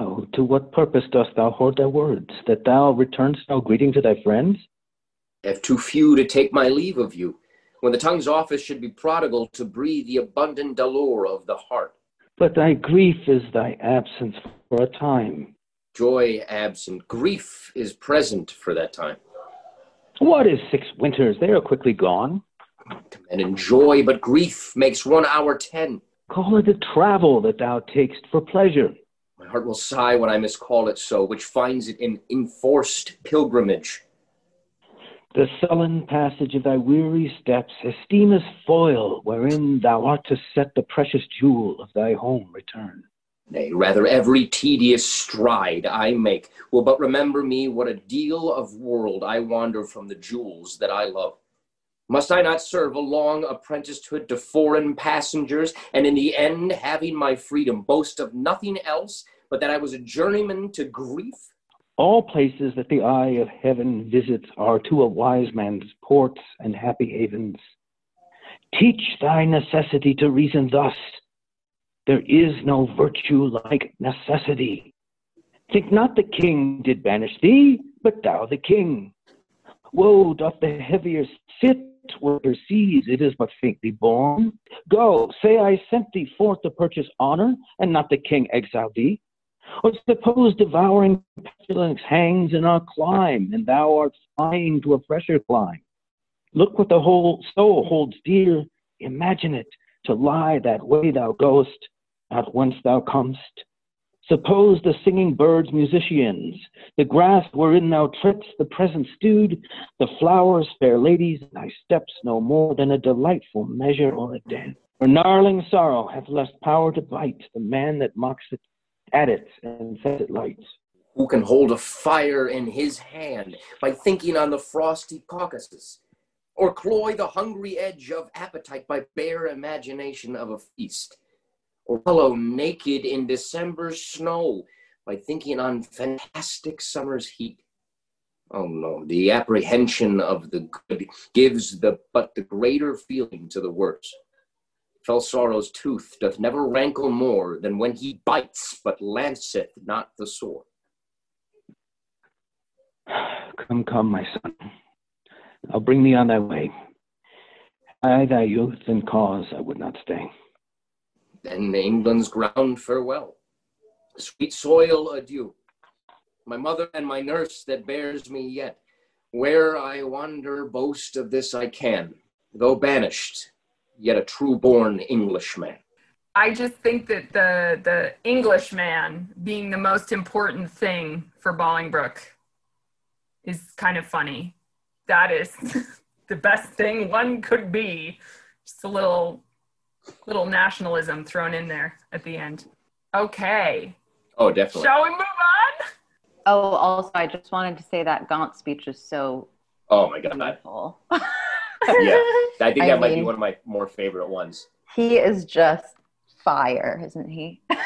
Oh, to what purpose dost thou hoard thy words? That thou returnst no greeting to thy friends? I have too few to take my leave of you, when the tongue's office should be prodigal to breathe the abundant dolor of the heart. But thy grief is thy absence for a time. Joy absent, grief is present for that time. What is six winters? They are quickly gone. And enjoy, but grief makes one hour ten. Call it a travel that thou takest for pleasure. My heart will sigh when I miscall it so, which finds it in enforced pilgrimage. The sullen passage of thy weary steps esteem as foil wherein thou art to set the precious jewel of thy home return. Nay, rather every tedious stride I make will but remember me what a deal of world I wander from the jewels that I love. Must I not serve a long apprenticeship to foreign passengers, and in the end, having my freedom, boast of nothing else but that I was a journeyman to grief? All places that the eye of heaven visits are to a wise man's ports and happy havens. Teach thy necessity to reason thus. There is no virtue like necessity. Think not the king did banish thee, but thou the king. Woe doth the heavier sit where sees it is but faintly born. Go, say I sent thee forth to purchase honor, and not the king exiled thee. Or suppose devouring pestilence hangs in our clime, and thou art flying to a fresher clime. Look what the whole soul holds dear, imagine it, to lie that way thou goest, not whence thou comest. Suppose the singing birds musicians, the grass wherein thou tripp'st the present stewed, the flowers fair ladies, thy steps no more than a delightful measure or a dance. For gnarling sorrow hath less power to bite the man that mocks it at it and set it light. Who can hold a fire in his hand by thinking on the frosty Caucasus? Or cloy the hungry edge of appetite by bare imagination of a feast? Or follow naked in December's snow by thinking on fantastic summer's heat? Oh no, the apprehension of the good gives the but the greater feeling to the worse. Fell sorrow's tooth doth never rankle more than when he bites, but lanceth not the sword. Come, come, my son. I'll bring thee on thy way. I, thy youth and cause, I would not stay. Then England's ground farewell. Sweet soil, adieu. My mother and my nurse that bears me yet. Where I wander, boast of this I can, though banished, yet a true born Englishman. I just think that the the Englishman being the most important thing for Bolingbroke is kind of funny. That is the best thing one could be. Just a little little nationalism thrown in there at the end. Okay. Oh, definitely. Shall we move on? Oh, also, I just wanted to say that Gaunt speech is so Oh my god. beautiful. Yeah. I think I that might be one of my more favorite ones. he is just fire, isn't he?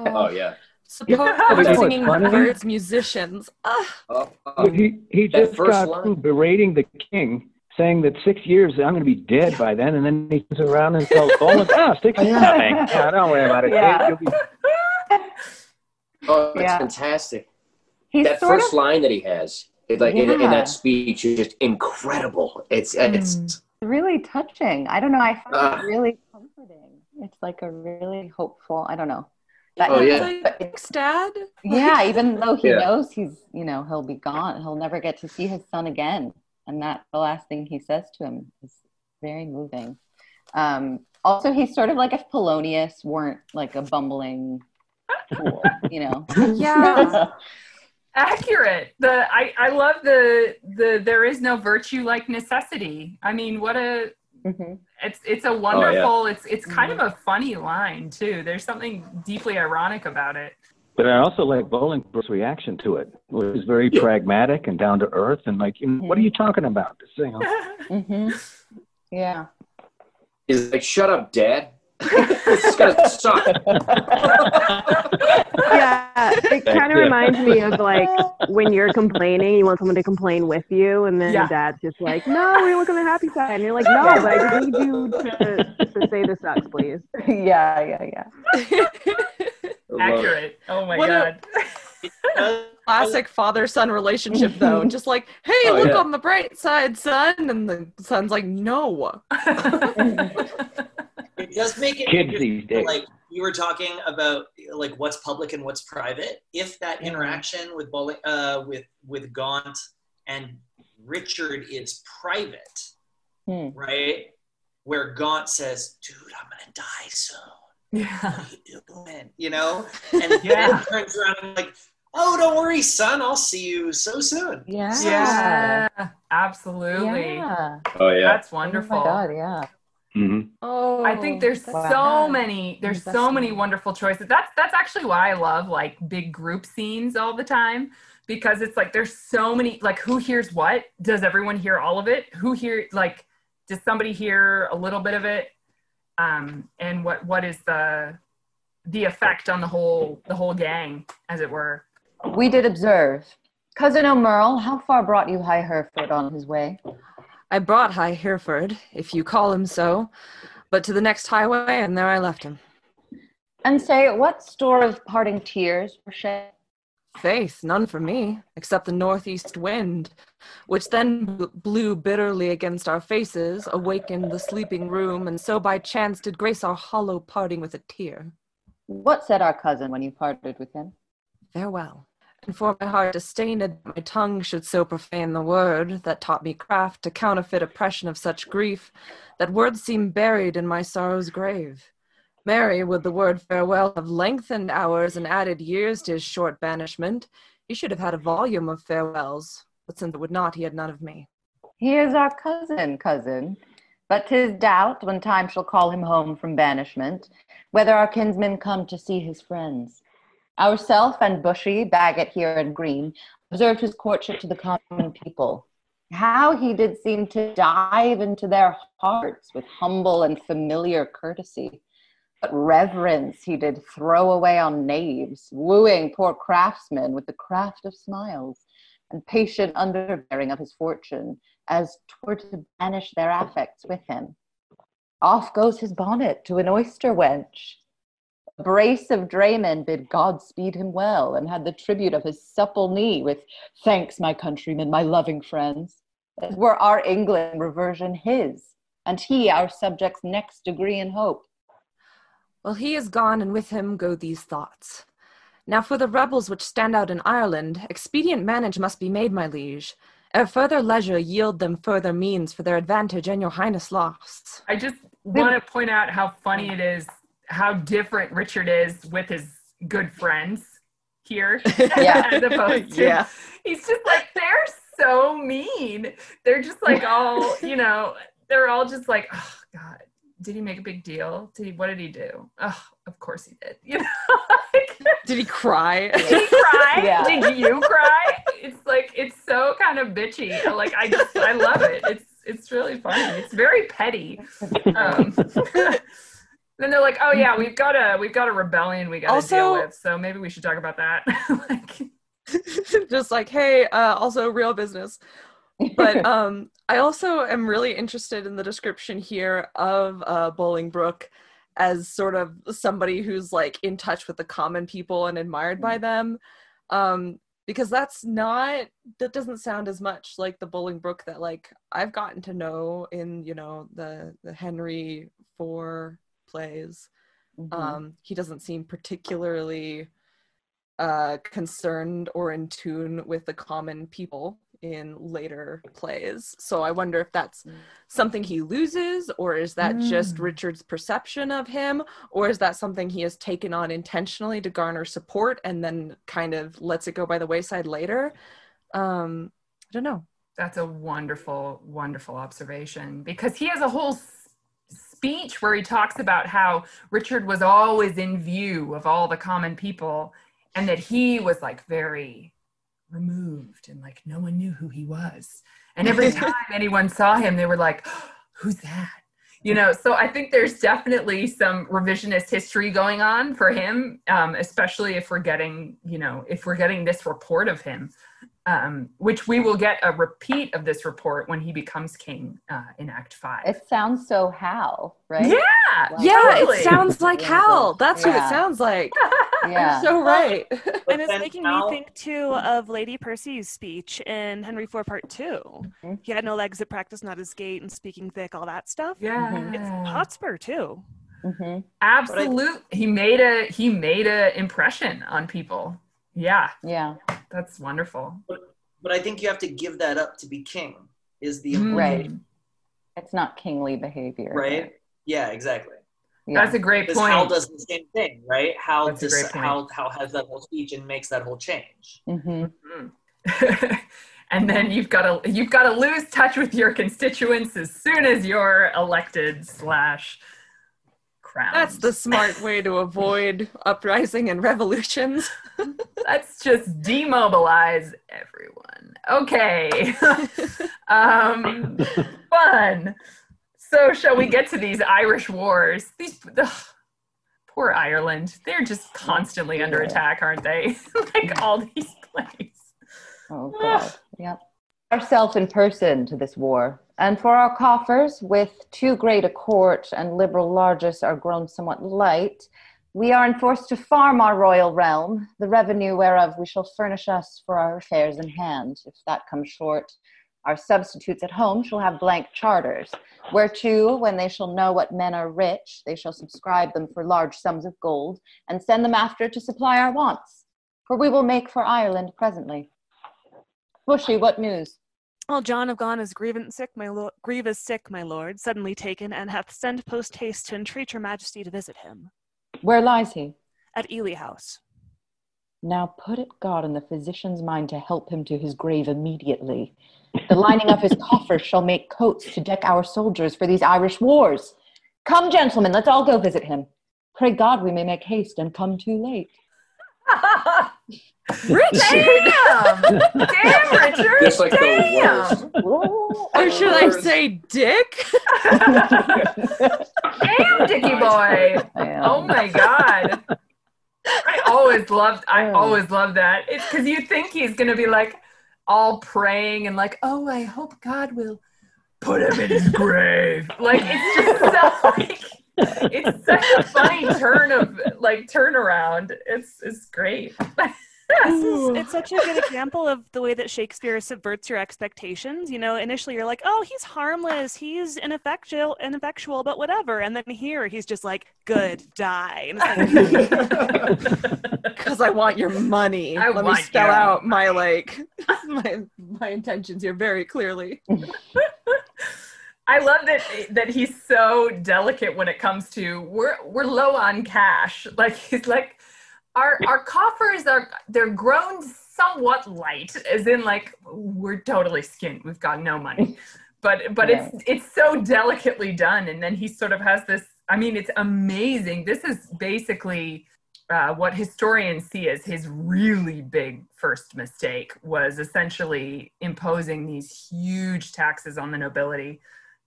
Oh yeah. Suppose Yeah. singing Funny. birds musicians. Ugh. Oh, oh. he, he just got line. through berating the king, saying that six years I'm going to be dead by then, and then he turns around and tells Boland, "Ah, six is nothing. Yeah, don't worry about it. Yeah. You'll be Oh, that's Yeah. fantastic. He's that first of line that he has, it's like in, in that speech, is just incredible. It's it's really touching. I don't know. I find Ah. it really comforting. It's like a really hopeful. I don't know. That- Oh, yeah. Like, Dad. yeah. Even though he Yeah. knows he's, you know, he'll be gone. He'll never get to see his son again, and that the last thing he says to him is very moving. Um, also, he's sort of like if Polonius weren't like a bumbling cool, you know. Yeah. Accurate. The I I love the the there is no virtue like necessity. I mean, what a Mm-hmm. it's it's a wonderful it's it's kind of a funny line too. There's something deeply ironic about it. But I also like Bolingbroke's reaction to it, which is very pragmatic and down to earth, and like, you know, what are you talking about? This thing, hmm Yeah. Is like, shut up, Dad. This is gonna suck. yeah, it kind of reminds me of like when you're complaining, you want someone to complain with you, and then Yeah. dad's just like, "No, we look on the happy side," and you're like, "No, but I just need you to, to say this sucks, please." yeah, yeah, yeah. Accurate. Oh my What a- god. Classic father son relationship, though. Just like, hey, Oh, look yeah. on the bright side, son. And the son's like, no. It does make it Kids these days. like you were talking about like what's public and what's private. If that Yeah. interaction with Bowling, uh, with with Gaunt and Richard is private, Hmm. right? Where Gaunt says, "Dude, I'm gonna die soon. yeah. What are you doing?" You know, and Yeah. then turns around and like, "Oh, don't worry, son. I'll see you so soon." Yeah. Yeah. Absolutely. Yeah. Oh yeah. That's wonderful. Oh my god, yeah. Hmm Oh, I think there's Wow. so many there's so many wonderful choices. That's that's actually why I love like big group scenes all the time because it's like there's so many like who hears what? Does everyone hear all of it? Who hear like does somebody hear a little bit of it? Um and what what is the the effect on the whole the whole gang as it were? We did observe. Cousin Aumerle, how far brought you High Hereford on his way? I brought High Hereford, if you call him so, but to the next highway, and there I left him. And say, what store of parting tears were shed? Faith, none for me, except the northeast wind, which then blew bitterly against our faces, awakened the sleeping room, and so by chance did grace our hollow parting with a tear. What said our cousin when you parted with him? Farewell. And for my heart disdained, that my tongue should so profane the word that taught me craft to counterfeit oppression of such grief, that words seem buried in my sorrow's grave. Marry, would the word farewell have lengthened hours and added years to his short banishment, he should have had a volume of farewells, but since it would not, he had none of me. He is our cousin, cousin. But 'tis doubt, when time shall call him home from banishment, whether our kinsmen come to see his friends. Ourself and Bushy, Bagot here and Green, observed his courtship to the common people. How he did seem to dive into their hearts with humble and familiar courtesy. But reverence he did throw away on knaves, wooing poor craftsmen with the craft of smiles, and patient underbearing of his fortune, as twere to banish their affects with him. Off goes his bonnet to an oyster wench. A brace of draymen bid God speed him well, and had the tribute of his supple knee with thanks, my countrymen, my loving friends, as were our England reversion his, and he our subjects' next degree in hope. Well, he is gone, and with him go these thoughts. Now, for the rebels which stand out in Ireland, expedient manage must be made, my liege. Ere further leisure yield them further means for their advantage and your highness loss. I just want to point out how funny it is, how different Richard is with his good friends here, Yeah. as opposed to Yeah. he's just like they're so mean. They're just like all you know. They're all just like, oh God, did he make a big deal? Did he? What did he do? Oh, of course he did. You know, like, Did he cry? did he cry? Yeah. Did you cry? It's like it's so kind of bitchy. Like I just I love it. It's it's really funny. It's very petty. Um, then they're like, oh yeah, we've got a we've got a rebellion we got to deal with. So maybe we should talk about that. like, just like hey uh also real business but um i also am really interested in the description here of uh bolingbroke as sort of somebody who's like in touch with the common people and admired by them um because that's not that doesn't sound as much like the bolingbroke that like i've gotten to know in you know the the henry four plays Mhm. um he doesn't seem particularly uh concerned or in tune with the common people in later plays. So I wonder if that's something he loses, or is that just Mm. Richard's perception of him, or is that something he has taken on intentionally to garner support and then kind of lets it go by the wayside later? Um, I don't know. That's a wonderful, wonderful observation because he has a whole speech where he talks about how Richard was always in view of all the common people and that he was like very removed and like no one knew who he was. And every time anyone saw him, they were like, who's that? You know, so I think there's definitely some revisionist history going on for him, um, especially if we're getting, you know, if we're getting this report of him um, which we will get a repeat of this report when he becomes king uh, in Act Five. It sounds so Hal, right? Yeah, Yeah, totally. it sounds like Hal. That's what it sounds like. Yeah. You're so right. and it's making Hal- me think too of Lady Percy's speech in Henry IV Part 2 Mm-hmm. He had no legs at practice, not his gait, and speaking thick, all that stuff. Yeah, It's Hotspur too. hmm absolute. He made a he made a impression on people. Yeah, Yeah. that's wonderful. But I think you have to give that up to be king. Is the Mm. Right. It's not kingly behavior. right? Yeah, exactly. Yeah. That's a great Because Hal does the same thing, right? How does, a this, great point. how how has that whole speech and makes that whole change. hmm and then you've got to you've got to lose touch with your constituents as soon as you're elected slash That's the smart way to avoid uprising and revolutions. Let's just demobilize everyone. Okay. um, fun. So, shall we get to these Irish wars? These ugh, poor Ireland. They're just constantly under attack, aren't they? like all these plays. Oh God. Yep. Ourself in person to this war. And for our coffers, with too great a court and liberal largess are grown somewhat light, we are enforced to farm our royal realm, the revenue whereof we shall furnish us for our affairs in hand. If that comes short, our substitutes at home shall have blank charters, whereto, when they shall know what men are rich, they shall subscribe them for large sums of gold, and send them after to supply our wants. For we will make for Ireland presently. Bushy, what news? Well, John of Gaunt is grievous sick, my sick, my lord, suddenly taken, and hath sent post haste to entreat your majesty to visit him Where lies he? at Ely House. Now put it God in the physician's mind to help him to his grave immediately. The lining of his coffers shall make coats to deck our soldiers for these Irish wars. Come, gentlemen, let's all go visit him. Pray God we may make haste and come too late. Damn! Damn, Richard! Just like the Damn! Or should I say dick? Damn, Dicky boy! Oh my god! I always loved. I always loved that. It's because you think he's gonna be like all praying and like, oh, I hope God will put him in his grave. Like it's just so like it's such a funny turn of like turnaround. It's it's great. This is, it's such a good example of the way that Shakespeare subverts your expectations. You know, initially you're like, oh, he's harmless, he's ineffectual, ineffectual, but whatever. And then here he's just like, good, die. And like, Because I want your money. I Let me spell your out my like my my intentions here very clearly. I love that that he's so delicate when it comes to we're we're low on cash. Like he's like our our coffers are they're grown somewhat light, as in like we're totally skint. We've got no money. But but it's it's so delicately done. And then he sort of has this I mean, it's amazing. This is basically uh, what historians see as his really big first mistake was essentially imposing these huge taxes on the nobility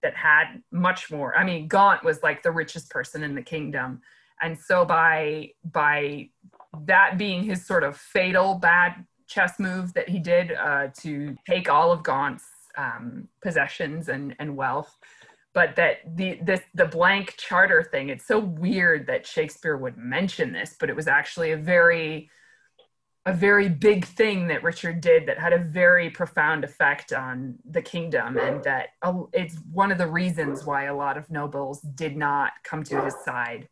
that had much more. I mean, Gaunt was like the richest person in the kingdom, and so by by that being his sort of fatal bad chess move that he did uh, to take all of Gaunt's um, possessions and and wealth, but that the this the blank charter thing. It's so weird that Shakespeare would mention this, but it was actually a very a very big thing that Richard did that had a very profound effect on the kingdom, and that uh, it's one of the reasons why a lot of nobles did not come to his side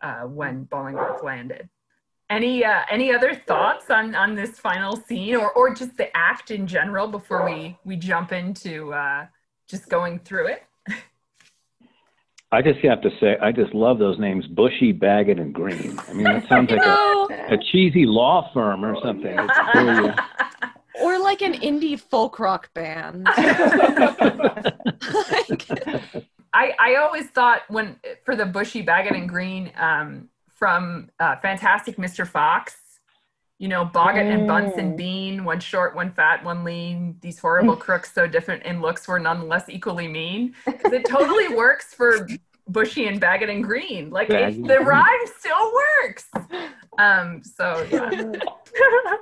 uh, when Bolingbroke landed. Any uh, any other thoughts on on this final scene or or just the act in general before we we jump into uh, just going through it? I just have to say, I just love those names, Bushy, Bagot, and Green. I mean, that sounds like a, a cheesy law firm or something. It's very, uh, Or like an indie folk rock band. I, I always thought when for the bushy Bagot and Green um, from uh, Fantastic Mr. Fox, you know, Boggett and Bunsen Mm. Bean, one short, one fat, one lean. These horrible crooks, so different in looks, were nonetheless equally mean. Because it totally works for Bushy and Bagot and Green. Like it, the rhyme still works. Um, so yeah.